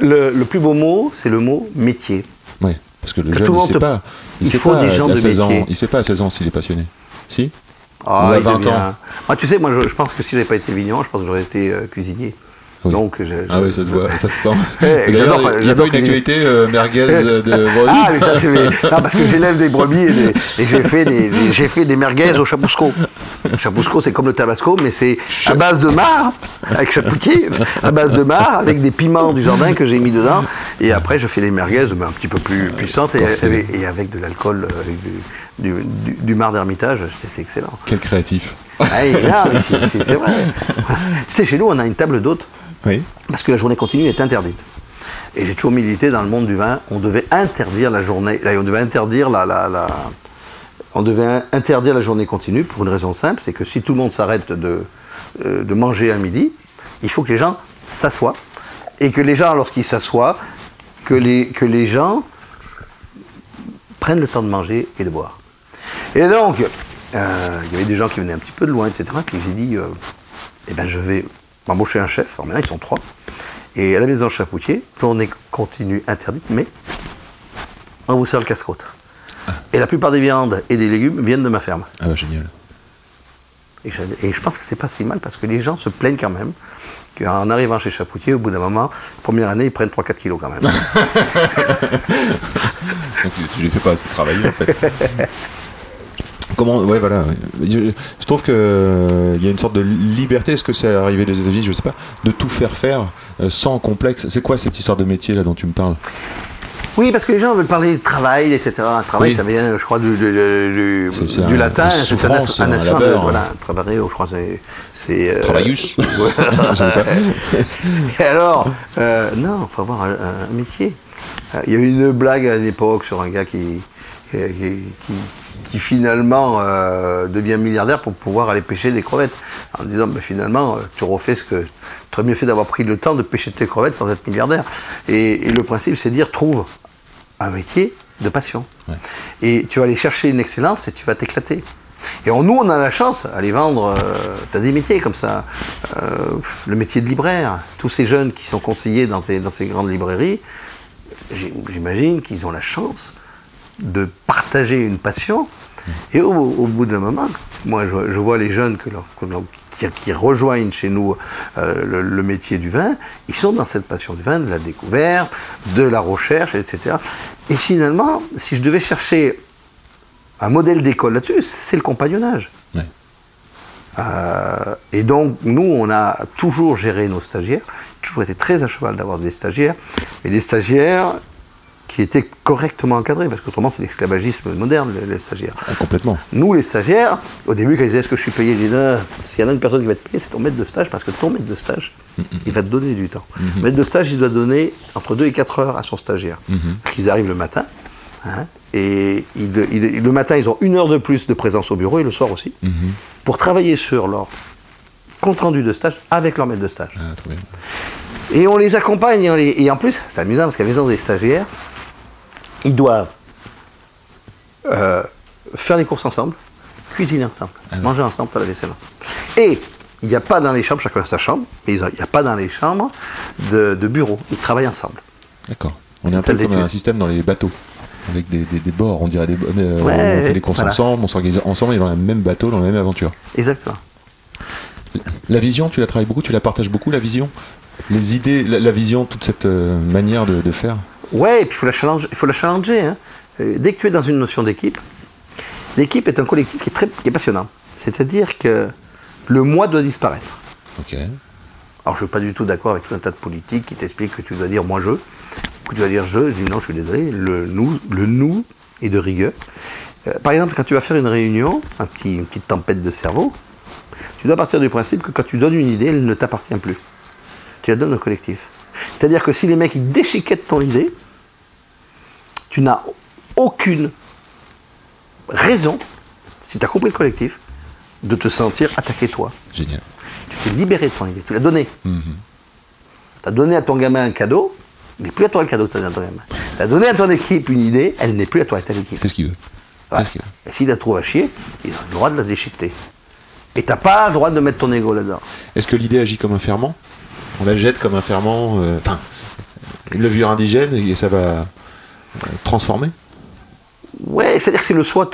Le, le plus beau mot, c'est le mot métier. Ouais, parce que le Que jeune il monde sait te- pas, il, il sait faut pas des gens à de 16 ans, métier. il sait pas à 16 ans s'il est passionné. Si Ah, Ou à il 20 devient- ans. Moi, tu sais, moi, je, je pense que si j'avais pas été vigneron, je pense que j'aurais été euh, cuisinier. Oui. Donc, je- Ah oui, ça se voit, ça se sent. Eh, D'ailleurs, il n'y a pas une actualité euh, merguez euh, de brebis Ah, mais ça, c'est mes- non, parce que j'élève des brebis et, des- et j'ai fait des, des- j'ai fait des merguez au chapousco. Le chapousco, c'est comme le tabasco, mais c'est à base de marc, avec chapoutier, à base de marc, avec des piments du jardin que j'ai mis dedans. Et après, je fais des merguez mais un petit peu plus puissantes et, avec de l'alcool, euh, avec du, du, du- du marc d'ermitage. C'est excellent. Quel créatif. Ah, c'est- chez nous, on a une table d'hôte Oui. parce que la journée continue est interdite. Et j'ai toujours milité dans le monde du vin. On devait interdire la journée, là, on devait interdire la, la- la- on devait in- interdire la journée continue pour une raison simple, c'est que si tout le monde s'arrête de, euh, de manger à midi, il faut que les gens s'assoient. Et que les gens, lorsqu'ils s'assoient, que les, que les gens prennent le temps de manger et de boire. Et donc, euh, il y avait des gens qui venaient un petit peu de loin, etc. Puis j'ai dit, euh, eh ben, je vais m'embaucher un chef. Alors maintenant, ils sont trois. Et à la maison Chapoutier, journée continue interdite, mais on vous sert le casse-croûte. Et la plupart des viandes et des légumes viennent de ma ferme. Ah bah génial. Et je, et je pense que c'est pas si mal parce que les gens se plaignent quand même qu'en arrivant chez Chapoutier, au bout d'un moment, première année, ils prennent 3-4 kilos quand même. Donc, tu, tu les fais pas assez travailler en fait. Comment Ouais, voilà. Je, je trouve que euh, il y a une sorte de liberté. Est-ce que c'est arrivé des États-Unis? Je sais pas. De tout faire faire euh, sans complexe. C'est quoi cette histoire de métier là dont tu me parles? Oui, parce que les gens veulent parler de travail, etc. Travail, Oui. ça vient, je crois, du, du- du- C'est- c'est du un- latin. c'est un, un labeur. Voilà, travailler, je crois, c'est. c'est, euh, Travaillus. Et alors, euh, non, il faut avoir un, un métier. Il y a eu une blague à l'époque sur un gars qui, qui, qui- qui- qui finalement euh, devient milliardaire pour pouvoir aller pêcher des crevettes. En disant, ben, finalement, euh, tu refais ce que. Tu aurais mieux fait d'avoir pris le temps de pêcher tes crevettes sans être milliardaire. Et, et le principe, c'est de dire, trouve un métier de passion. Ouais. Et tu vas aller chercher une excellence et tu vas t'éclater. Et on- nous, on a la chance d'aller vendre. tu as des métiers comme ça. Euh, le métier de libraire. Tous ces jeunes qui sont conseillers dans, tes- dans ces grandes librairies, j'imagine qu'ils ont la chance de partager une passion. Et au, au bout d'un moment, moi, je, je vois les jeunes que que qui, qui rejoignent chez nous euh, le, le métier du vin, ils sont dans cette passion du vin, de la découverte, de la recherche, etc. Et finalement, si je devais chercher un modèle d'école là-dessus, c'est le compagnonnage. Ouais. Euh, et donc, nous, on a toujours géré nos stagiaires, toujours été très à cheval d'avoir des stagiaires, mais des stagiaires qui étaient correctement encadrés, parce qu'autrement, c'est l'esclavagisme moderne, les, les stagiaires. Ah, Complètement. Nous, les stagiaires, au début, quand ils disaient est-ce que je suis payé, ils disaient Non, s'il y en a une personne qui va être payée, c'est ton maître de stage, parce que ton maître de stage, il va te donner du temps. Le maître de stage, il doit donner entre 2 et 4 heures à son stagiaire. Ils arrivent le matin, hein, et le matin, ils ont une heure de plus de présence au bureau, et le soir aussi, pour travailler sur leur compte rendu de stage avec leur maître de stage. Ah, trop bien. Et on les accompagne. Et, on les- et en plus, c'est amusant parce qu'à la maison des stagiaires, ils doivent euh, faire les courses ensemble, cuisiner ensemble, manger ensemble, faire la vaisselle ensemble. Et il n'y a pas dans les chambres, chacun a sa chambre, mais il n'y a pas dans les chambres de, de bureau. Ils travaillent ensemble. D'accord. On est un peu comme un système dans les bateaux. Avec des, des, des bords, on dirait des euh, Ouais, on fait les courses voilà. ensemble, on s'organise ensemble et dans le même bateau, dans la même aventure. Exactement. La vision, tu la travailles beaucoup, tu la partages beaucoup, la vision? Les idées, la, la vision, toute cette euh, manière de, de faire? Ouais, et puis il faut la challenger. Faut la challenger hein. Euh, Dès que tu es dans une notion d'équipe, l'équipe est un collectif qui est, très, qui est passionnant. C'est-à-dire que le moi doit disparaître. Alors, je ne suis pas du tout d'accord avec tout un tas de politiques qui t'expliquent que tu dois dire moi je, que tu dois dire je. Je dis non, je suis désolé. Le nous, le nous est de rigueur. Euh, par exemple, quand tu vas faire une réunion, un petit- une petite tempête de cerveau, tu dois partir du principe que quand tu donnes une idée, elle ne t'appartient plus. Tu la donnes au collectif. C'est-à-dire que si les mecs ils déchiquettent ton idée, tu n'as aucune raison, si tu as compris le collectif, de te sentir attaqué toi. Génial. Tu t'es libéré de ton idée, tu l'as donné. Mhm. Tu as donné à ton gamin un cadeau, il n'est plus à toi le cadeau que tu as donné à ton gamin. Tu as donné à ton équipe une idée, elle n'est plus à toi, à ta équipe. Fais ce qu'il veut. Ouais. Et s'il a trop à chier, il a le droit de la déchiqueter. Et t'as pas le droit de mettre ton ego là-dedans. Est-ce que l'idée agit comme un ferment? On la jette comme un ferment, euh, enfin, une levure indigène et ça va transformer Ouais, c'est-à-dire que c'est le SWOT.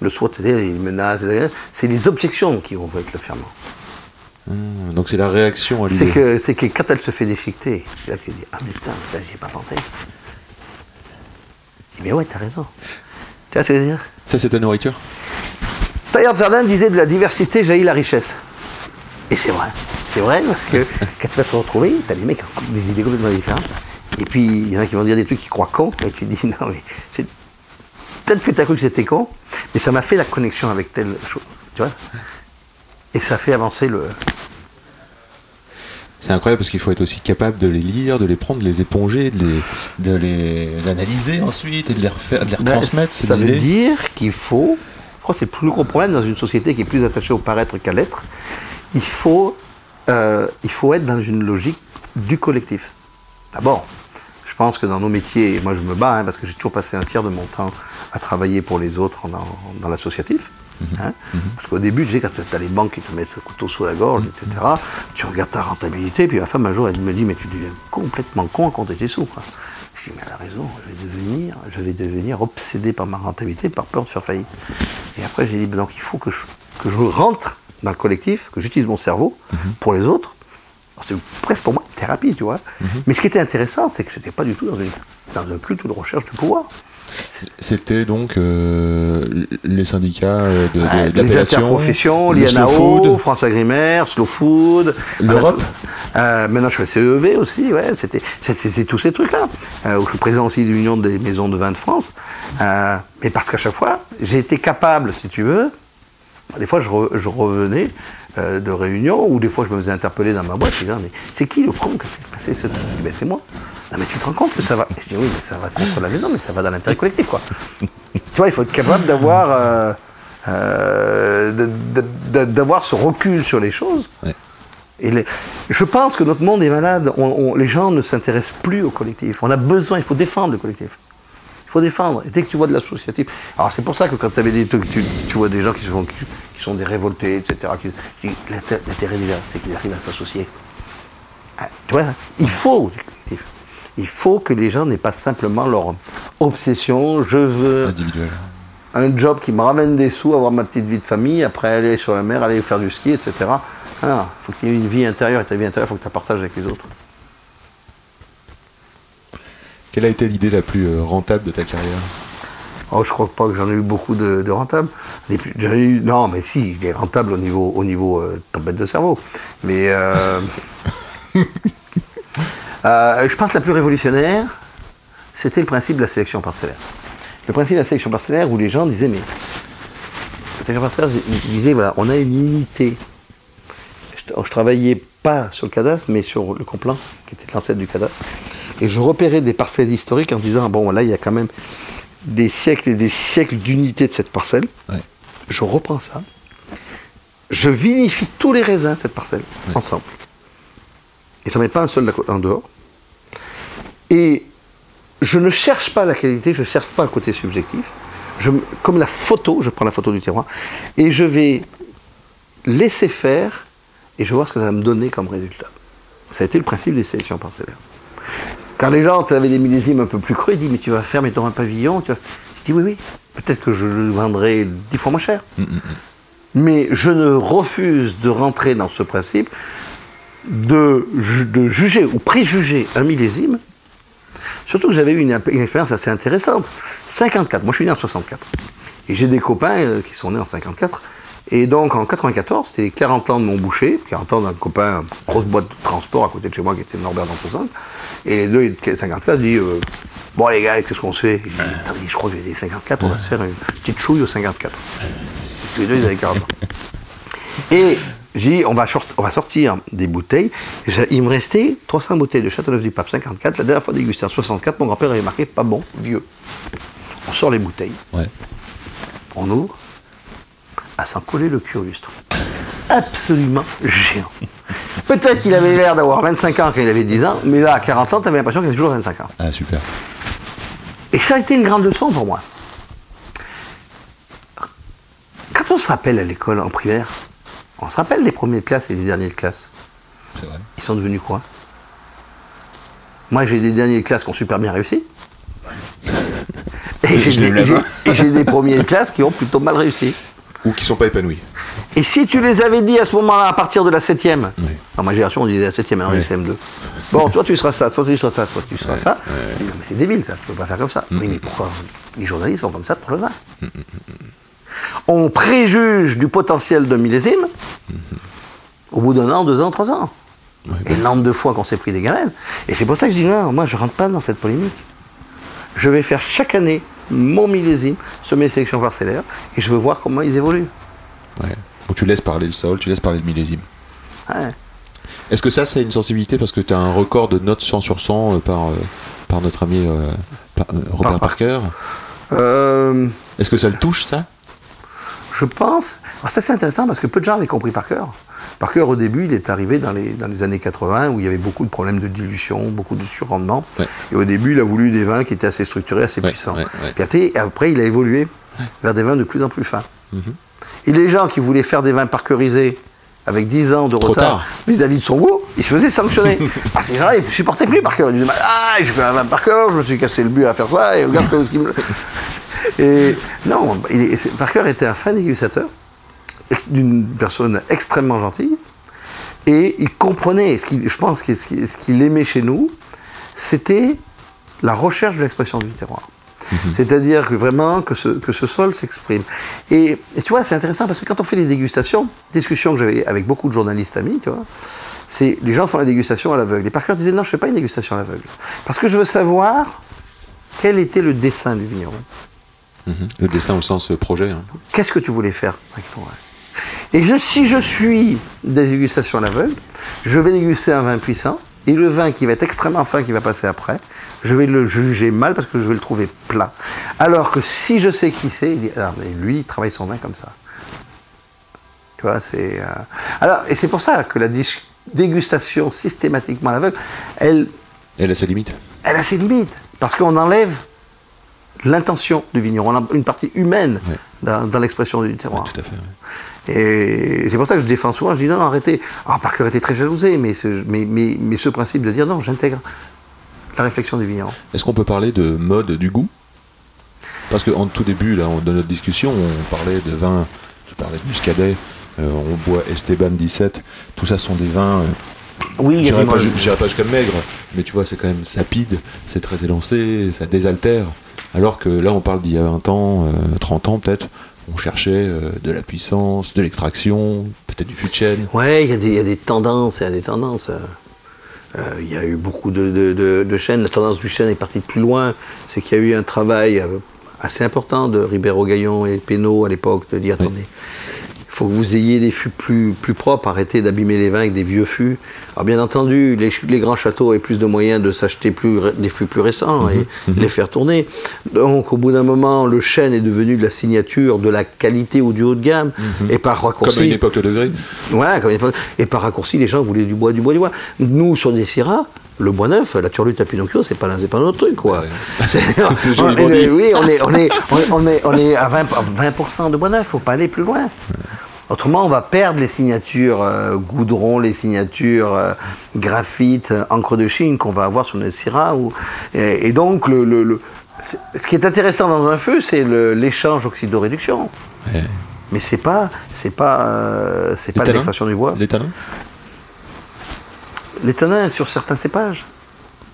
Le SWOT, c'est-à-dire les menaces, c'est les objections qui vont être le ferment. Hum, Donc c'est la réaction à C'est l'idée. que, c'est que quand elle se fait déchiqueter, c'est là que tu dis Ah, mais putain, ça, j'y ai pas pensé. Je dis Mais ouais, t'as raison. Tu vois ce que je veux dire? Ça c'est ta nourriture? Taillard de Jardin disait de la diversité jaillit la richesse. Et c'est vrai. C'est vrai parce que quand tu vas te retrouver, tu as des mecs qui ont des idées complètement différentes. Et puis, il y en a qui vont dire des trucs qu'ils croient cons. Et tu dis, non, mais c'est. Peut-être que tu as cru que c'était con, mais ça m'a fait la connexion avec telle chose. Tu vois Et ça fait avancer le. C'est incroyable parce qu'il faut être aussi capable de les lire, de les prendre, de les éponger, de les, de les analyser ensuite et de les refaire, de les Ben, retransmettre ces ça veut idées. dire qu'il faut, je crois que c'est le plus gros problème dans une société qui est plus attachée au paraître qu'à l'être, il faut, euh, il faut être dans une logique du collectif. D'abord, je pense que dans nos métiers, et moi je me bats hein, parce que j'ai toujours passé un tiers de mon temps à travailler pour les autres en- en- dans l'associatif. hein. Parce qu'au début, tu sais, quand tu as les banques qui te mettent le couteau sous la gorge, etc., tu regardes ta rentabilité, puis la femme un jour, elle me dit, mais tu deviens complètement con à compter tes sous. quoi. Je dis, mais elle a raison, je vais devenir, je vais devenir obsédé par ma rentabilité, par peur de faire faillite. Et après, j'ai dit, donc il faut que je, que je rentre dans le collectif, que j'utilise mon cerveau pour les autres. C'est presque pour moi une thérapie, tu vois. Mais ce qui était intéressant, c'est que je n'étais pas du tout dans, une, dans un culte de recherche du pouvoir. C'était donc euh, les syndicats euh, de, de, Ouais, les interprofessions, l'INAO. France Agrimaire, Slow Food. L'Europe Euh, Maintenant, je fais CEV aussi, ouais, c'était tous ces trucs-là. Euh, je suis président aussi de l'Union des maisons de vin de France. Mais parce qu'à chaque fois, j'ai été capable, si tu veux, des fois, je, re- je revenais euh, de réunions, ou des fois, je me faisais interpeller dans ma boîte, je disais, mais c'est qui le con qui a fait passer ce truc? Ben, c'est moi. Non, mais tu te rends compte que ça va. Je dis, oui, mais ça va contre la maison, mais ça va dans l'intérêt collectif, quoi. tu vois, il faut être capable d'avoir. euh, euh, d'avoir ce recul sur les choses. Ouais. Et les- je pense que notre monde est malade. On- on- les gens ne s'intéressent plus au collectif. On a besoin, il faut défendre le collectif. Il faut défendre. Et dès que tu vois de l'associatif. Alors c'est pour ça que quand avais des, tu, tu vois des gens qui sont, qui, sont des révoltés, etc. Qui, qui- l'inté- L'intérêt déjà, c'est qu'ils arrivent à s'associer. Ah, Tu vois, il faut du collectif. Il faut que les gens n'aient pas simplement leur obsession. Je veux individuel. un job qui me ramène des sous, avoir ma petite vie de famille, après aller sur la mer, aller faire du ski, etc. Il faut qu'il y ait une vie intérieure, et ta vie intérieure, il faut que tu la partages avec les autres. Quelle a été l'idée la plus euh, rentable de ta carrière? Oh, je crois pas que j'en ai eu beaucoup de, de rentables. Les plus- j'en ai eu- non, mais si, des rentables au niveau, au niveau euh, tempête de cerveau. Mais euh, euh, je pense que la plus révolutionnaire, c'était le principe de la sélection parcellaire. Le principe de la sélection parcellaire où les gens disaient, mais la sélection parcellaire, ils disaient, voilà, on a une unité. Je, je travaillais pas sur le cadastre, mais sur le complan, qui était l'ancêtre du cadastre. Et je repérais des parcelles historiques en disant, bon, là, il y a quand même des siècles et des siècles d'unité de cette parcelle. Ouais. Je reprends ça. Je vinifie tous les raisins de cette parcelle ensemble. Et ça ne met pas un seul en dehors. Et je ne cherche pas la qualité, je ne cherche pas le côté subjectif. Je, me- comme la photo, je prends la photo du terroir et je vais laisser faire et je vais voir ce que ça va me donner comme résultat. Ça a été le principe des sélections parcellaires. Quand les gens avaient des millésimes un peu plus creux, ils disent Mais tu vas faire, mettons, un pavillon. Tu vas... Je dis Oui, oui, peut-être que je le vendrai dix fois moins cher. Mais je ne refuse de rentrer dans ce principe de, ju- de juger ou préjuger un millésime. Surtout que j'avais eu une, une expérience assez intéressante. 54, moi je suis né en 64. Et j'ai des copains euh, qui sont nés en 54. Et donc en 94, c'était les 40 ans de mon boucher, 40 ans d'un copain, grosse boîte de transport à côté de chez moi qui était Norbert d'Antosin. Et les deux, ils étaient 54, ils disent euh, Bon les gars, qu'est-ce qu'on se fait? Je dis Attends, je crois que j'ai des 54, on va se faire une petite chouille aux 54. Tous les deux, ils avaient 40 ans. Et j'ai dit, on va, short- on va sortir des bouteilles. Il me restait 300 bouteilles de Châteauneuf-du-Pape 54. La dernière fois dégusté en 64, mon grand-père avait marqué pas bon, vieux. On sort les bouteilles, Ouais. on ouvre, à s'en coller le cul au lustre. Absolument géant. Peut-être qu'il avait l'air d'avoir 25 ans quand il avait 10 ans, mais là, à 40 ans, tu avais l'impression qu'il avait toujours 25 ans. Ah, super. Et ça a été une grande leçon pour moi. Quand on se rappelle à l'école en primaire, on se rappelle des premiers de classe et des derniers de classe. C'est vrai. Ils sont devenus quoi? Moi, j'ai des derniers de classe qui ont super bien réussi. Et j'ai des, des premiers de classe qui ont plutôt mal réussi. Ou qui sont pas épanouis. Et si tu les avais dit à ce moment-là, à partir de la 7e, dans ma génération, on disait la 7e, maintenant on Oui. dit CM2. Bon, toi tu seras ça, toi tu seras ça, toi tu seras ça. Mais c'est débile ça, tu peux pas faire comme ça. Oui, mais pourquoi les journalistes font comme ça pour le vin On préjuge du potentiel d'un millésime au bout d'un an, deux ans, trois ans. Et le nombre de fois qu'on s'est pris des gamelles. Et c'est pour ça que je dis non, moi je rentre pas dans cette polémique. Je vais faire chaque année mon millésime sur mes sélections parcellaires et je veux voir comment ils évoluent. Ouais. Ou tu laisses parler le sol, tu laisses parler le millésime. Ouais. Est-ce que ça, c'est une sensibilité parce que tu as un record de notes 100 sur 100 euh, par, euh, par notre ami euh, par- Robert Par- Parker Euh, Est-ce que ça le touche, ça? je pense. Alors ça c'est intéressant parce que peu de gens avaient compris Parker. Parker au début il est arrivé dans les, dans les années 80 où il y avait beaucoup de problèmes de dilution, beaucoup de surrendement. Ouais. Et au début il a voulu des vins qui étaient assez structurés, assez Ouais, puissants. Puis après, il a évolué vers des vins de plus en plus fins. Mhm. Et les gens qui voulaient faire des vins parkerisés avec 10 ans de Trop retard tard. vis-à-vis de son goût, ils se faisaient sanctionner. ah, ces gens-là, ils ne supportaient plus Parker. Ils disaient Ah, je fais un vin Parker, je me suis cassé le but à faire ça, et regarde ce qu'il me. Et non, il est- Parker était un fin dégustateur, d'une personne extrêmement gentille, et il comprenait, ce qu'il- je pense que ce qu'il aimait chez nous, c'était la recherche de l'expression du terroir. C'est-à-dire que vraiment que ce, que ce sol s'exprime. Et, et tu vois, c'est intéressant parce que quand on fait les dégustations, discussion que j'avais avec beaucoup de journalistes amis, tu vois, c'est les gens font la dégustation à l'aveugle. Et Parker disait non, je ne fais pas une dégustation à l'aveugle. Parce que je veux savoir quel était le dessin du vigneron. Mhm. Le dessin au sens euh, projet. hein. Qu'est-ce que tu voulais faire avec ton vin Et je- si je suis des dégustations à l'aveugle, je vais déguster un vin puissant, et le vin qui va être extrêmement fin, qui va passer après, je vais le juger mal parce que je vais le trouver plat. Alors que si je sais qui c'est, il dit, ah, mais lui, il travaille son vin comme ça. Tu vois, c'est. euh, Alors, et c'est pour ça que la dégustation systématiquement à l'aveugle, elle, Elle a ses limites. elle a ses limites. Parce qu'on enlève l'intention du vigneron, une partie humaine Ouais. dans, dans l'expression du terroir. Ouais, tout à fait. ouais. Et c'est pour ça que je défends souvent, je dis non, non, arrêtez. Alors Parker était très jalousé, mais ce, mais, mais, mais ce principe de dire non, j'intègre la réflexion du vigneron. Est-ce qu'on peut parler de mode du goût? Parce qu'en tout début, là, de notre discussion, on parlait de vin, tu parlais de muscadet, euh, on boit Esteban 17, tout ça sont des vins, euh, Oui, il y a j'irai pas, pas jusqu'à maigre, mais tu vois, c'est quand même sapide, c'est très élancé, ça désaltère. Alors que là, on parle d'il y a 20 ans, euh, 30 ans peut-être, on cherchait euh, de la puissance, de l'extraction, peut-être du fût de chêne. Ouais, il y, a des- il y a des tendances, il y a des tendances. euh, euh, Il y a eu beaucoup de, de, de- de chaînes. La tendance du chêne est partie de plus loin. C'est qu'il y a eu un travail assez important de Ribéro-Gaillon et Pénaud à l'époque de dire Oui. attendez, faut que vous ayez des fûts plus, plus propres, arrêtez d'abîmer les vins avec des vieux fûts. Alors bien entendu, les, grands châteaux avaient plus de moyens de s'acheter plus, des fûts plus récents et les faire tourner. Donc au bout d'un moment, le chêne est devenu de la signature, de la qualité ou du haut de gamme. Et par Comme raccourci, à une époque le degré. voilà, comme a pas- et par raccourci, les gens voulaient du bois, du bois, du bois. Nous, sur des syrahs, le bois neuf, la turlute à Pinocchio, c'est pas, pas notre truc, quoi. C'est joliment dit. Oui, on est, on est, on est, on est, à 20%, 20 de bois neuf, faut pas aller plus loin. Autrement, on va perdre les signatures euh, goudron, les signatures euh, graphite, euh, encre de Chine qu'on va avoir sur notre syrah. Ou, et, et donc, le, le- le- ce qui est intéressant dans un feu, c'est l'échange oxydoréduction. Ouais. Mais c'est pas, c'est pas, euh, c'est pas l'extraction du bois. Les Les tanins sur certains cépages,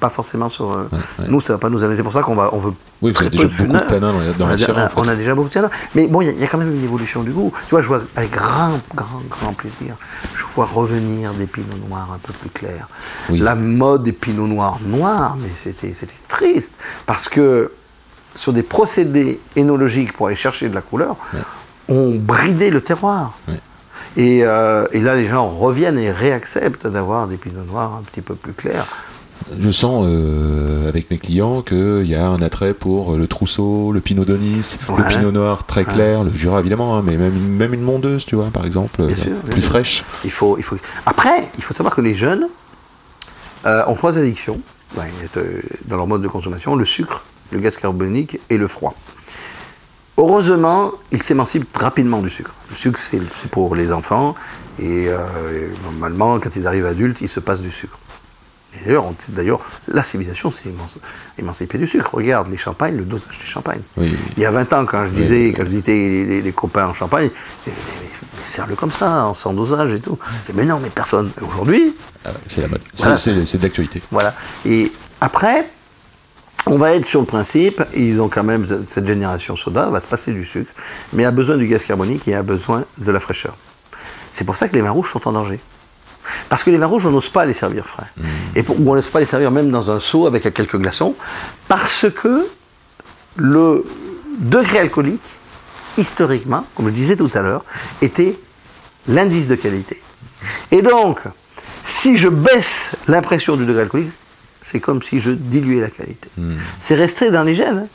pas forcément sur. euh, ouais. Nous, ça va pas nous amener. C'est pour ça qu'on va, on veut. Oui, vous très avez peu déjà beaucoup de tanins dans, on, la en fait. on a déjà beaucoup de tanins. Mais bon, il y, a- il y, a quand même une évolution du goût. Tu vois, je vois avec grand, grand, grand plaisir, je vois revenir des pinots noirs un peu plus clairs. Oui. La mode des pinots noirs noirs, mais c'était, c'était triste parce que sur des procédés énologiques pour aller chercher de la couleur, on bridait le terroir. Et, euh, et là, les gens reviennent et réacceptent d'avoir des pinots noirs un petit peu plus clairs. Je sens euh, avec mes clients qu'il y a un attrait pour le trousseau, le pinot de Nice, le pinot noir très clair, le Jura évidemment, hein, mais même, une- même une mondeuse, tu vois, par exemple, Bien euh, sûr, plus fraîche. Il faut, il faut... Après, il faut savoir que les jeunes euh, ont trois addictions dans leur mode de consommation le sucre, le gaz carbonique et le froid. Heureusement, ils s'émancipent rapidement du sucre. Le sucre, c'est pour les enfants, et, euh, et normalement, quand ils arrivent adultes, ils se passent du sucre. Et D'ailleurs, la civilisation s'est émanci- émancipée du sucre. Regarde les champagnes, le dosage des champagnes. Oui. Il y a 20 ans, quand je disais, quand je visitais les, les- les copains en Champagne, disais, mais, serre-le comme ça, en sans dosage et tout. Dis, mais non, mais personne. Aujourd'hui, Ah c'est la mode. C'est- Voilà. L'actualité. voilà. Et après, on va être sur le principe, ils ont quand même, cette génération soda va se passer du sucre, mais a besoin du gaz carbonique et a besoin de la fraîcheur. C'est pour ça que les vins rouges sont en danger. Parce que les vins rouges, on n'ose pas les servir frais. Et pour- ou on n'ose pas les servir même dans un seau avec quelques glaçons, parce que le degré alcoolique, historiquement, comme je disais tout à l'heure, était l'indice de qualité. Et donc, Si je baisse l'impression du degré alcoolique, c'est comme si je diluais la qualité. C'est resté dans les gènes. hein.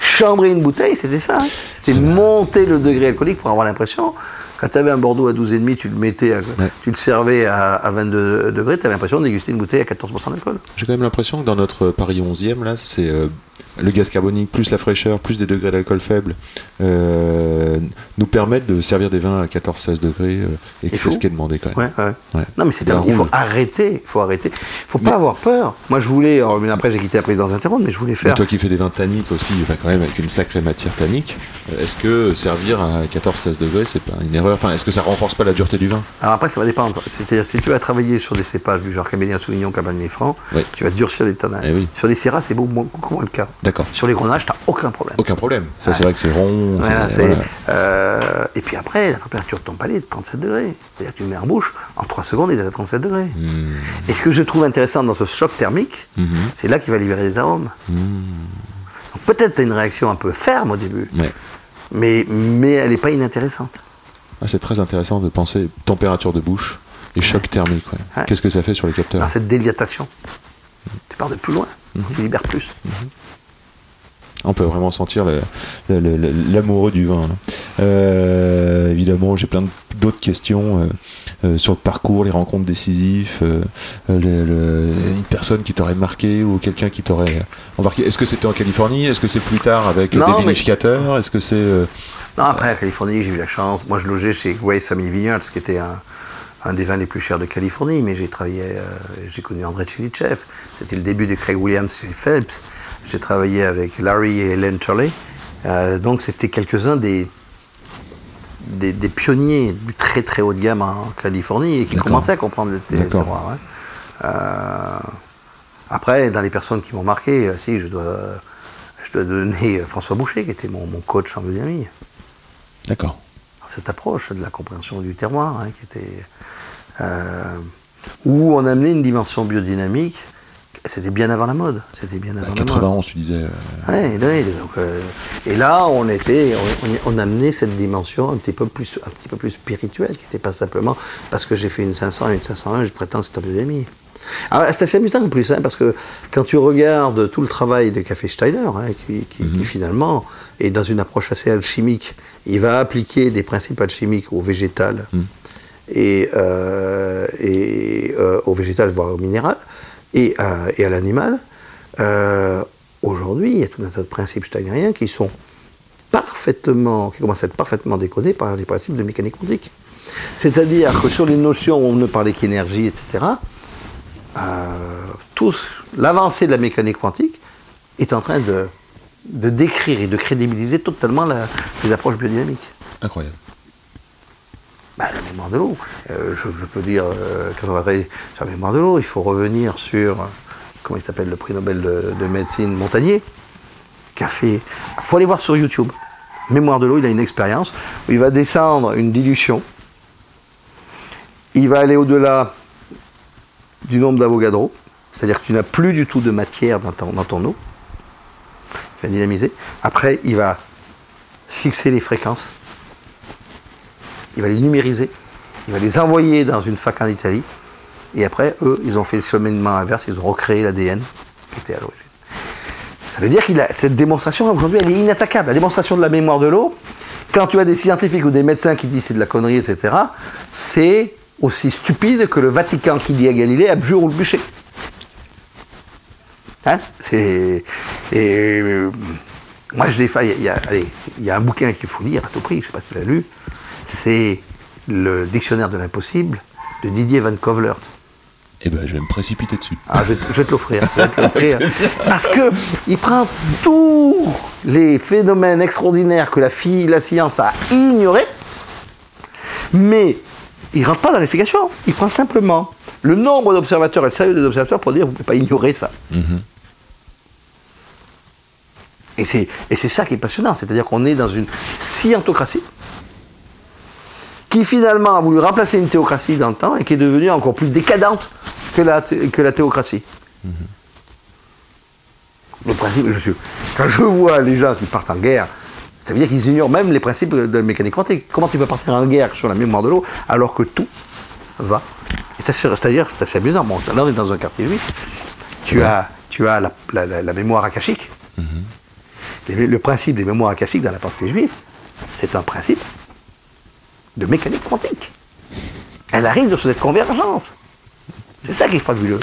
Chambrer une bouteille, c'était ça. hein. C'était monter le degré alcoolique pour avoir l'impression. Quand tu avais un Bordeaux à 12,5, tu le mettais, à- tu le servais à, à 22 degrés, tu avais l'impression de déguster une bouteille à 14% d'alcool. J'ai quand même l'impression que dans notre Paris 11e, là, c'est euh, le gaz carbonique, plus la fraîcheur, plus des degrés d'alcool faibles, euh, nous permettent de servir des vins à 14-16 degrés, euh, et c'est ce qui est demandé quand même. Ouais, ouais. Ouais. Non, mais c'est il faut arrêter. Il faut arrêter. Il faut pas Mais- avoir peur. Moi, je voulais. alors, mais après, j'ai quitté la présidence interronde, mais je voulais Mais faire. toi qui fais des vins tanniques aussi, enfin, quand même avec une sacrée matière tannique, euh, est-ce que servir à 14-16 degrés, c'est pas une erreur? Enfin, est-ce que ça renforce pas la dureté du vin? Alors après, ça va dépendre. C'est-à-dire, si tu vas travailler sur des cépages du genre Cabernet Sauvignon, Cabernet Franc, tu vas durcir les tanins. Eh oui. Sur les Syrah, c'est beaucoup moins le cas. D'accord. Sur les grenages, tu n'as aucun problème. Aucun problème. Ça, c'est vrai que c'est rond. Voilà, c'est- c'est- voilà. euh, et puis après, la température de ton palais est de 37 degrés. C'est-à-dire que tu le mets en bouche, en 3 secondes, il est à 37 degrés. Hmm. Et ce que je trouve intéressant dans ce choc thermique, Mhm. c'est là qu'il va libérer des arômes. Hmm. Donc peut-être tu as une réaction un peu ferme au début, Ouais. mais, mais elle n'est pas inintéressante. Ah, c'est très intéressant de penser température de bouche et choc thermique. ouais. Qu'est-ce que ça fait sur les capteurs Dans cette déliatation, tu pars de plus loin, Mhm. tu libères plus. On peut vraiment sentir l'amoureux du vin. là. Euh, évidemment, j'ai plein d'autres questions euh, euh, sur le parcours, les rencontres décisives, le- le- une personne qui t'aurait marqué ou quelqu'un qui t'aurait embarqué. Est-ce que c'était en Californie? Est-ce que c'est plus tard avec Non, des mais- vinificateurs Est-ce que c'est Non, après, en Californie, j'ai eu la chance. Moi, je logeais chez Grace Family Vineyards, qui était un, un des vins les plus chers de Californie, mais j'ai travaillé, euh, j'ai connu André Chilichev. C'était le début de Craig Williams chez Phelps. J'ai travaillé avec Larry et Helen Turley. Euh, donc, c'était quelques-uns des, des, des pionniers du très très haut de gamme en Californie et qui commençaient à comprendre le terroir. ouais. Euh, après, dans les personnes qui m'ont marqué, euh, si, je dois, je dois donner François Boucher, qui était mon, mon coach en biodynamie D'accord. cette approche de la compréhension du terroir, hein, qui était euh, où on amenait une dimension biodynamique. C'était bien avant la mode. C'était bien avant la mode. 91, tu disais. euh, Ouais, ouais, donc, euh, et là, on était, on, amenait cette dimension un petit peu plus, un petit peu plus spirituelle, qui n'était pas simplement parce que j'ai fait une 500 et une 501, je prétends que c'est un biodynamie. Alors, c'est assez amusant en plus, hein, parce que quand tu regardes tout le travail de Café Steiner, hein, qui, qui- qui finalement est dans une approche assez alchimique, il va appliquer des principes alchimiques au végétal et, euh, et euh, au végétal, voire au minéral, et à, et à l'animal. Euh, Aujourd'hui, il y a tout un tas de principes steinériens qui sont parfaitement, qui commencent à être parfaitement décodés par les principes de mécanique quantique. C'est-à-dire que sur les notions où on ne parlait qu'énergie, etc., euh, l'avancée de la mécanique quantique est en train de, décrire et de crédibiliser totalement les approches biodynamiques. Incroyable. Mémoire de l'eau. Euh, je, peux dire, quand on va travailler sur la mémoire de l'eau, il faut revenir sur, comment il s'appelle, le prix Nobel de, de médecine Montagnier, qui a fait. Il faut aller voir sur YouTube. Mémoire de l'eau, il a une expérience où il va descendre une dilution. Il va aller au-delà du nombre d'Avogadro, c'est-à-dire que tu n'as plus du tout de matière dans ton, dans ton eau. Il va dynamiser. Après, il va fixer les fréquences il va les numériser, il va les envoyer dans une fac en Italie, et après, eux, ils ont fait le cheminement inverse, ils ont recréé l'ADN qui était à l'origine. Ça veut dire que cette démonstration, aujourd'hui, elle est inattaquable. La démonstration de la mémoire de l'eau, quand tu as des scientifiques ou des médecins qui disent c'est de la connerie, etc., c'est aussi stupide que le Vatican qui dit à Galilée abjure ou le bûcher. Hein? C'est, et euh, moi, je y, a, allez, il y a un bouquin qu'il faut lire à tout prix, je ne sais pas si tu l'as lu, c'est le dictionnaire de l'impossible de Didier Van Kovlert. Eh ben, je vais me précipiter dessus. Ah, je, vais te- je vais te l'offrir. Parce que il prend tous les phénomènes extraordinaires que la, fille, la science a ignorés, mais il ne rentre pas dans l'explication. Il prend simplement le nombre d'observateurs et le sérieux des observateurs pour dire vous ne pouvez pas ignorer ça. Mhm. Et c'est ça qui est passionnant, c'est-à-dire qu'on est dans une scientocratie qui finalement a voulu remplacer une théocratie dans le temps et qui est devenue encore plus décadente que la, que la théocratie. Le principe, je suis, quand je vois les gens qui partent en guerre, ça veut dire qu'ils ignorent même les principes de la mécanique quantique. Comment tu peux partir en guerre sur la mémoire de l'eau alors que tout va? C'est-à-dire, c'est assez amusant. Bon, là, on est dans un quartier juif. Tu as, tu as la, la- la- la mémoire akashique. Les- le principe des mémoires akashiques dans la pensée juive, c'est un principe de mécanique quantique. Elle arrive de cette convergence. C'est ça qui est fabuleux.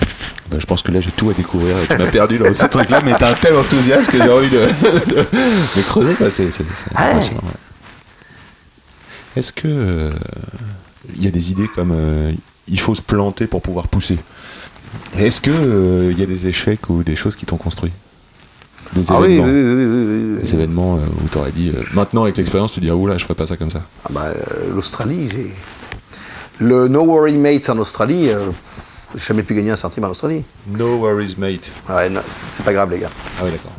Ben, je pense que là j'ai tout à découvrir et tu m'as perdu dans ce truc là mais t'as un tel enthousiasme que j'ai envie de, de, de creuser c'est c'est- c'est Ouais. impressionnant, ouais. Est-ce que euh, il y a des idées comme euh, il faut se planter pour pouvoir pousser? Est-ce que euh, il y a des échecs ou des choses qui t'ont construit? Des Ah événements, oui, oui, oui, oui, oui. des événements euh, où t'aurais dit euh, maintenant avec l'expérience tu dis ah oula je ferais pas ça comme ça. Ah bah, euh, L'Australie, j'ai. Le No Worry Mates en Australie, euh, j'ai jamais pu gagner un centime en Australie. No worries mate. Ouais, non, c'est pas grave, les gars. Ah oui d'accord.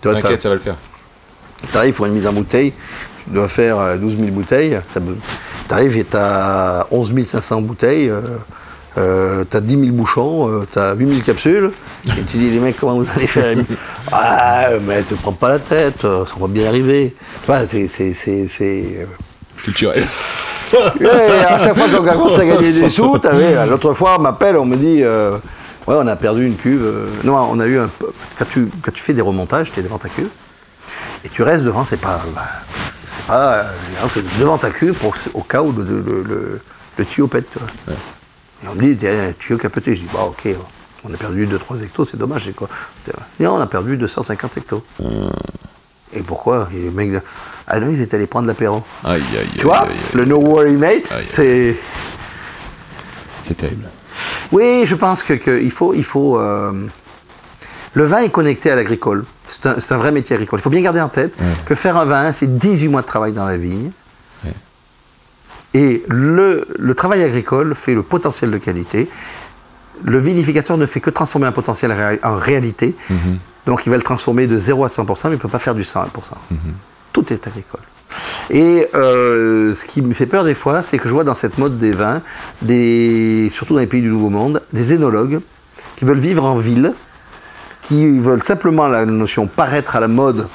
T'inquiète ça va le faire. Tu arrives pour une mise en bouteille, tu dois faire euh, 12 000 bouteilles. Tu arrives et tu as 11 500 bouteilles, euh, euh, tu as 10 000 bouchons, tu as 8 000 capsules. Et tu dis, les mecs, comment vous allez faire? Ah, mais te prends pas la tête, euh, ça va bien arriver. Vois, c'est. euh, Culturel. Ouais, à chaque fois qu'on commence à gagner des sous, l'autre fois, on m'appelle, on me dit, euh, ouais, on a perdu une cuve. euh, non, on a eu un. Quand tu, quand tu fais des remontages, tu es devant ta cuve, et tu restes devant, c'est pas. bah, c'est pas. euh, c'est devant ta cuve pour, au cas où le, le, le- le tuyau pète, tu vois. Et on me dit, un tuyau pété. Je dis, bah, ok, on a perdu 2-3 hectos, c'est dommage, c'est quoi? Et on a perdu 250 hectos. Et pourquoi? Et les mecs, ah non, ils étaient allés prendre l'apéro. Aïe aïe aïe. Tu vois, aïe, le No Worry Mates, c'est. C'est terrible. Oui, je pense que, que il faut. Il faut euh, Le vin est connecté à l'agricole. C'est un, un vrai métier agricole. Il faut bien garder en tête que faire un vin, c'est 18 mois de travail dans la vigne. Et le, le travail agricole fait le potentiel de qualité. Le vinificateur ne fait que transformer un potentiel réa- en réalité. Mhm. Donc il va le transformer de 0 à 100%, mais il ne peut pas faire du 100 à 100%. Tout est agricole. Et euh, ce qui me fait peur des fois, c'est que je vois dans cette mode des vins, des, surtout dans les pays du Nouveau Monde, des énologues qui veulent vivre en ville, qui veulent simplement la notion paraître à la mode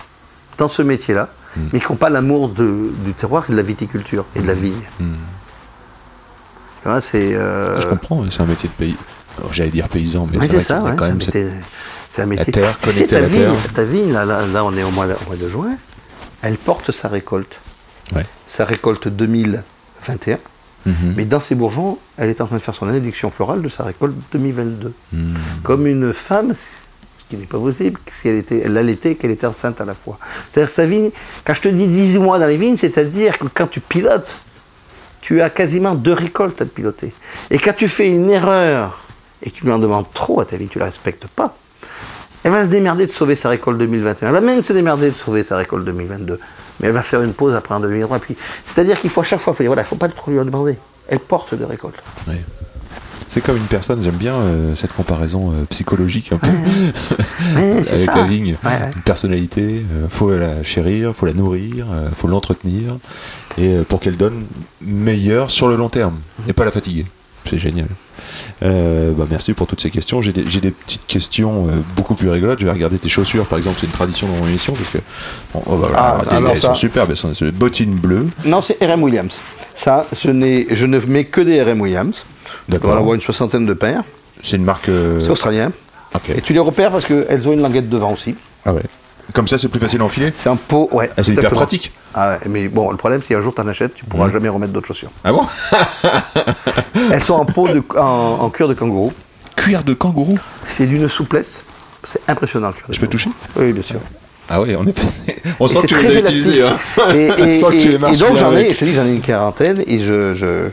dans ce métier-là, mais qui n'ont pas l'amour du terroir et de la viticulture et de la vigne. Tu vois, c'est. euh, Je comprends, c'est un métier de pays. J'allais dire paysan, mais c'est ça, ouais, quand même c'est cette- un métier- c'est un métier. terre, Tu sais, connecté à ta la vigne, terre. ta vigne, là, là, là, on est au mois, au mois de juin, elle porte sa récolte. Ouais. Sa récolte 2021. Mhm. Mais dans ses bourgeons, elle est en train de faire son induction florale de sa récolte 2022. Mhm. Comme une femme, qui n'est pas possible, si elle, était, elle qu'elle était enceinte à la fois. C'est-à-dire sa vigne, quand je te dis 18 mois dans les vignes, c'est-à-dire que quand tu pilotes, tu as quasiment deux récoltes à piloter. Et quand tu fais une erreur et que tu lui en demandes trop à ta vigne, tu ne la respectes pas, elle va se démerder de sauver sa récolte 2021. Elle va même se démerder de sauver sa récolte 2022. Mais elle va faire une pause après en 2023. Puis, C'est-à-dire qu'il faut à chaque fois, dire, voilà, il ne faut pas trop lui en demander. Elle porte de récolte. Ouais. C'est comme une personne, j'aime bien euh, cette comparaison euh, psychologique un peu Ouais, c'est avec ça. la vigne. Ouais, ouais. Une personnalité, euh, faut la chérir, faut la nourrir, euh, faut l'entretenir, et euh, pour qu'elle donne meilleur sur le long terme, et pas la fatiguer. C'est génial. Euh, bah, merci pour toutes ces questions. J'ai des, j'ai des petites questions euh, beaucoup plus rigolotes. Je vais regarder tes chaussures, par exemple. C'est une tradition dans mon émission parce que bon, oh, bah, Ah, elles ça- sont superbes. Elles sont c'est des bottines bleues. Non, c'est RM Williams. Ça, je, n'ai- je ne mets que des RM Williams. On en voit une soixantaine de paires. C'est une marque. euh, C'est australien. Et tu les repères parce qu'elles ont une languette devant aussi. Ah ouais. Comme ça, c'est plus facile à enfiler. C'est un pot, ouais. Ah, c'est hyper pratique. Ah ouais, mais bon, le problème, c'est un jour tu en achètes, tu pourras jamais remettre d'autres chaussures. Ah bon Elles sont en peau de, en, en cuir de kangourou. Cuir de kangourou. C'est d'une souplesse. C'est impressionnant le cuir de Je peux toucher Oui, bien sûr. Ah ouais, on est. On Et sent que tu les as utilisés. Hein. élastique. Et, on que tu les marches et donc j'en ai, je te dis, j'en ai une quarantaine et je, je,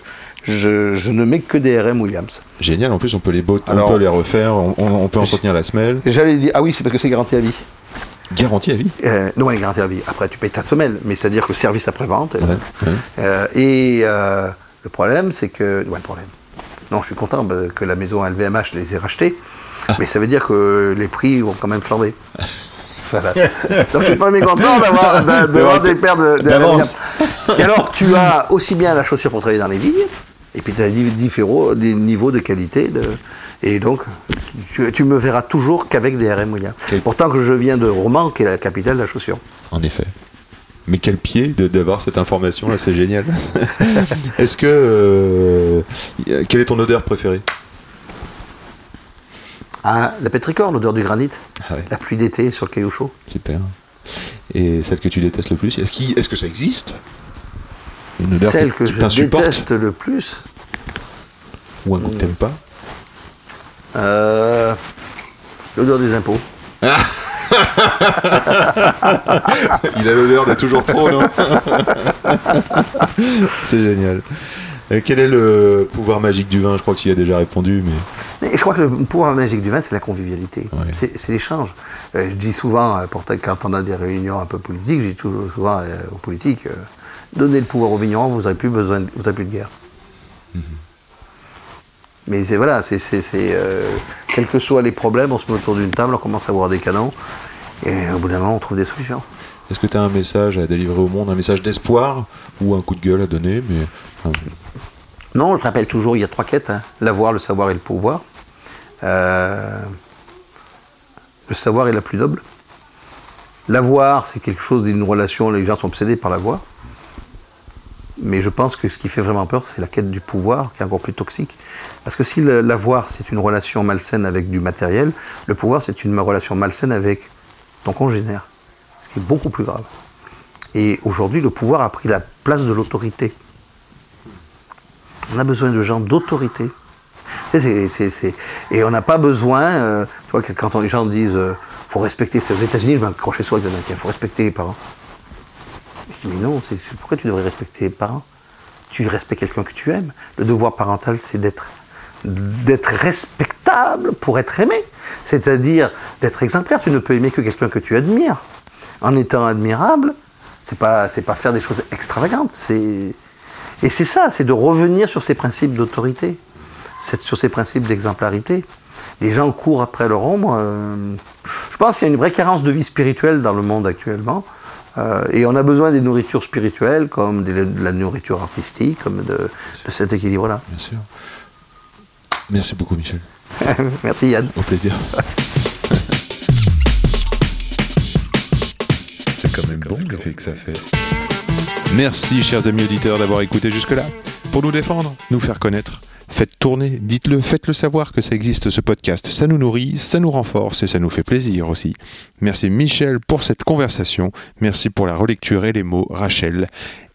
je, je ne mets que des RM Williams. Génial. En plus, on peut les botter, Alors- on peut les refaire, on, peut entretenir la semelle. J'allais dire, ah oui, c'est parce que c'est garanti à vie. Garantie à vie. Euh, non, elle est garantie à vie. Après, tu payes ta semelle, mais c'est-à-dire que service après-vente. euh, Ouais, ouais. euh, et euh, le problème, c'est que. Ouais, le problème. Non, je suis content bah, que la maison LVMH les ait rachetés, Ah. mais ça veut dire que les prix vont quand même flamber. Voilà. Donc je suis pas mécontent d'avoir d'a- d'avoir des paires de, de. Et alors tu as aussi bien la chaussure pour travailler dans les vignes, et puis tu as différents- des niveaux de qualité. De, et donc tu, tu me verras toujours qu'avec des RM Williams. Quel- Pourtant que je viens de Romans, qui est la capitale de la chaussure. En effet. Mais quel pied d'avoir cette information là, c'est génial. Est-ce que euh, quelle est ton odeur préférée? Ah, la pétrichor, l'odeur du granit, Ah ouais, la pluie d'été sur le caillou chaud. super. Et celle que tu détestes le plus Est-ce que ça existe? Une odeur Celle que tu je t'insupportes? déteste le plus, ou un goût que t'aimes pas euh, l'odeur des impôts. Il a l'odeur de toujours trop, non C'est génial. Et quel est le pouvoir magique du vin? Je crois que tu y as déjà répondu, mais Mais je crois que le pouvoir magique du vin, c'est la convivialité. Ouais. C'est l'échange. Euh, je dis souvent, euh, quand on a des réunions un peu politiques, je dis toujours souvent euh, aux politiques, euh, donnez le pouvoir aux vignerons, vous n'aurez plus besoin, de- vous n'aurez plus de guerre. Mhm. Mais c'est voilà, c'est c'est- c'est, euh, quels que soient les problèmes, on se met autour d'une table, on commence à boire des canons, et au bout d'un moment, on trouve des solutions. est-ce que tu as un message à délivrer au monde, un message d'espoir ou un coup de gueule à donner mais, enfin, Non, je rappelle toujours, il y a trois quêtes hein. l'avoir, le savoir et le pouvoir. Euh, le savoir est la plus noble. L'avoir, c'est quelque chose d'une relation, les gens sont obsédés par l'avoir. Mais je pense que ce qui fait vraiment peur, c'est la quête du pouvoir, qui est encore plus toxique. Parce que si l'avoir, c'est une relation malsaine avec du matériel, le pouvoir, c'est une relation malsaine avec ton congénère. Ce qui est beaucoup plus grave. Et aujourd'hui, le pouvoir a pris la place de l'autorité. On a besoin de gens d'autorité. Et on n'a pas besoin, euh, quand les gens disent euh, faut respecter, c'est aux États-Unis, je vais accrocher sur les Américains, il faut respecter les parents. Je dis mais non, c'est pourquoi tu devrais respecter les parents? Tu respectes quelqu'un que tu aimes. Le devoir parental, c'est d'être respectable pour être aimé. C'est-à-dire d'être exemplaire. Tu ne peux aimer que quelqu'un que tu admires. En étant admirable, c'est pas c'est pas faire des choses extravagantes. Et c'est ça, c'est de revenir sur ces principes d'autorité, sur ces principes d'exemplarité. Les gens courent après leur ombre. euh, je pense qu'il y a une vraie carence de vie spirituelle dans le monde actuellement. Euh, et on a besoin des nourritures spirituelles, comme des- de la nourriture artistique, comme de, de cet équilibre-là. bien sûr. Merci beaucoup, Michel. Merci Yann. Au plaisir. C'est quand même bon l'effet que ça fait. Merci, chers amis auditeurs, d'avoir écouté jusque-là. Pour nous défendre, nous faire connaître, faites tourner, dites-le, faites-le savoir que ça existe ce podcast. Ça nous nourrit, ça nous renforce et ça nous fait plaisir aussi. Merci Michel pour cette conversation. Merci pour la relecture et les mots, Rachel.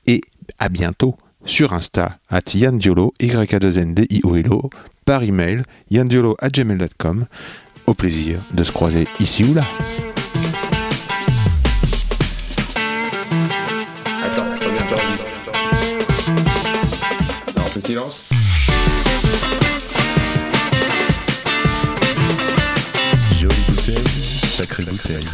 Et à bientôt sur Insta, at yandiolo, y a 2 n d i o l o par email, yandiolo at gmail.com. Au plaisir de se croiser ici ou là. Attends, reviens. Non, on silence. Sacrée bouteille.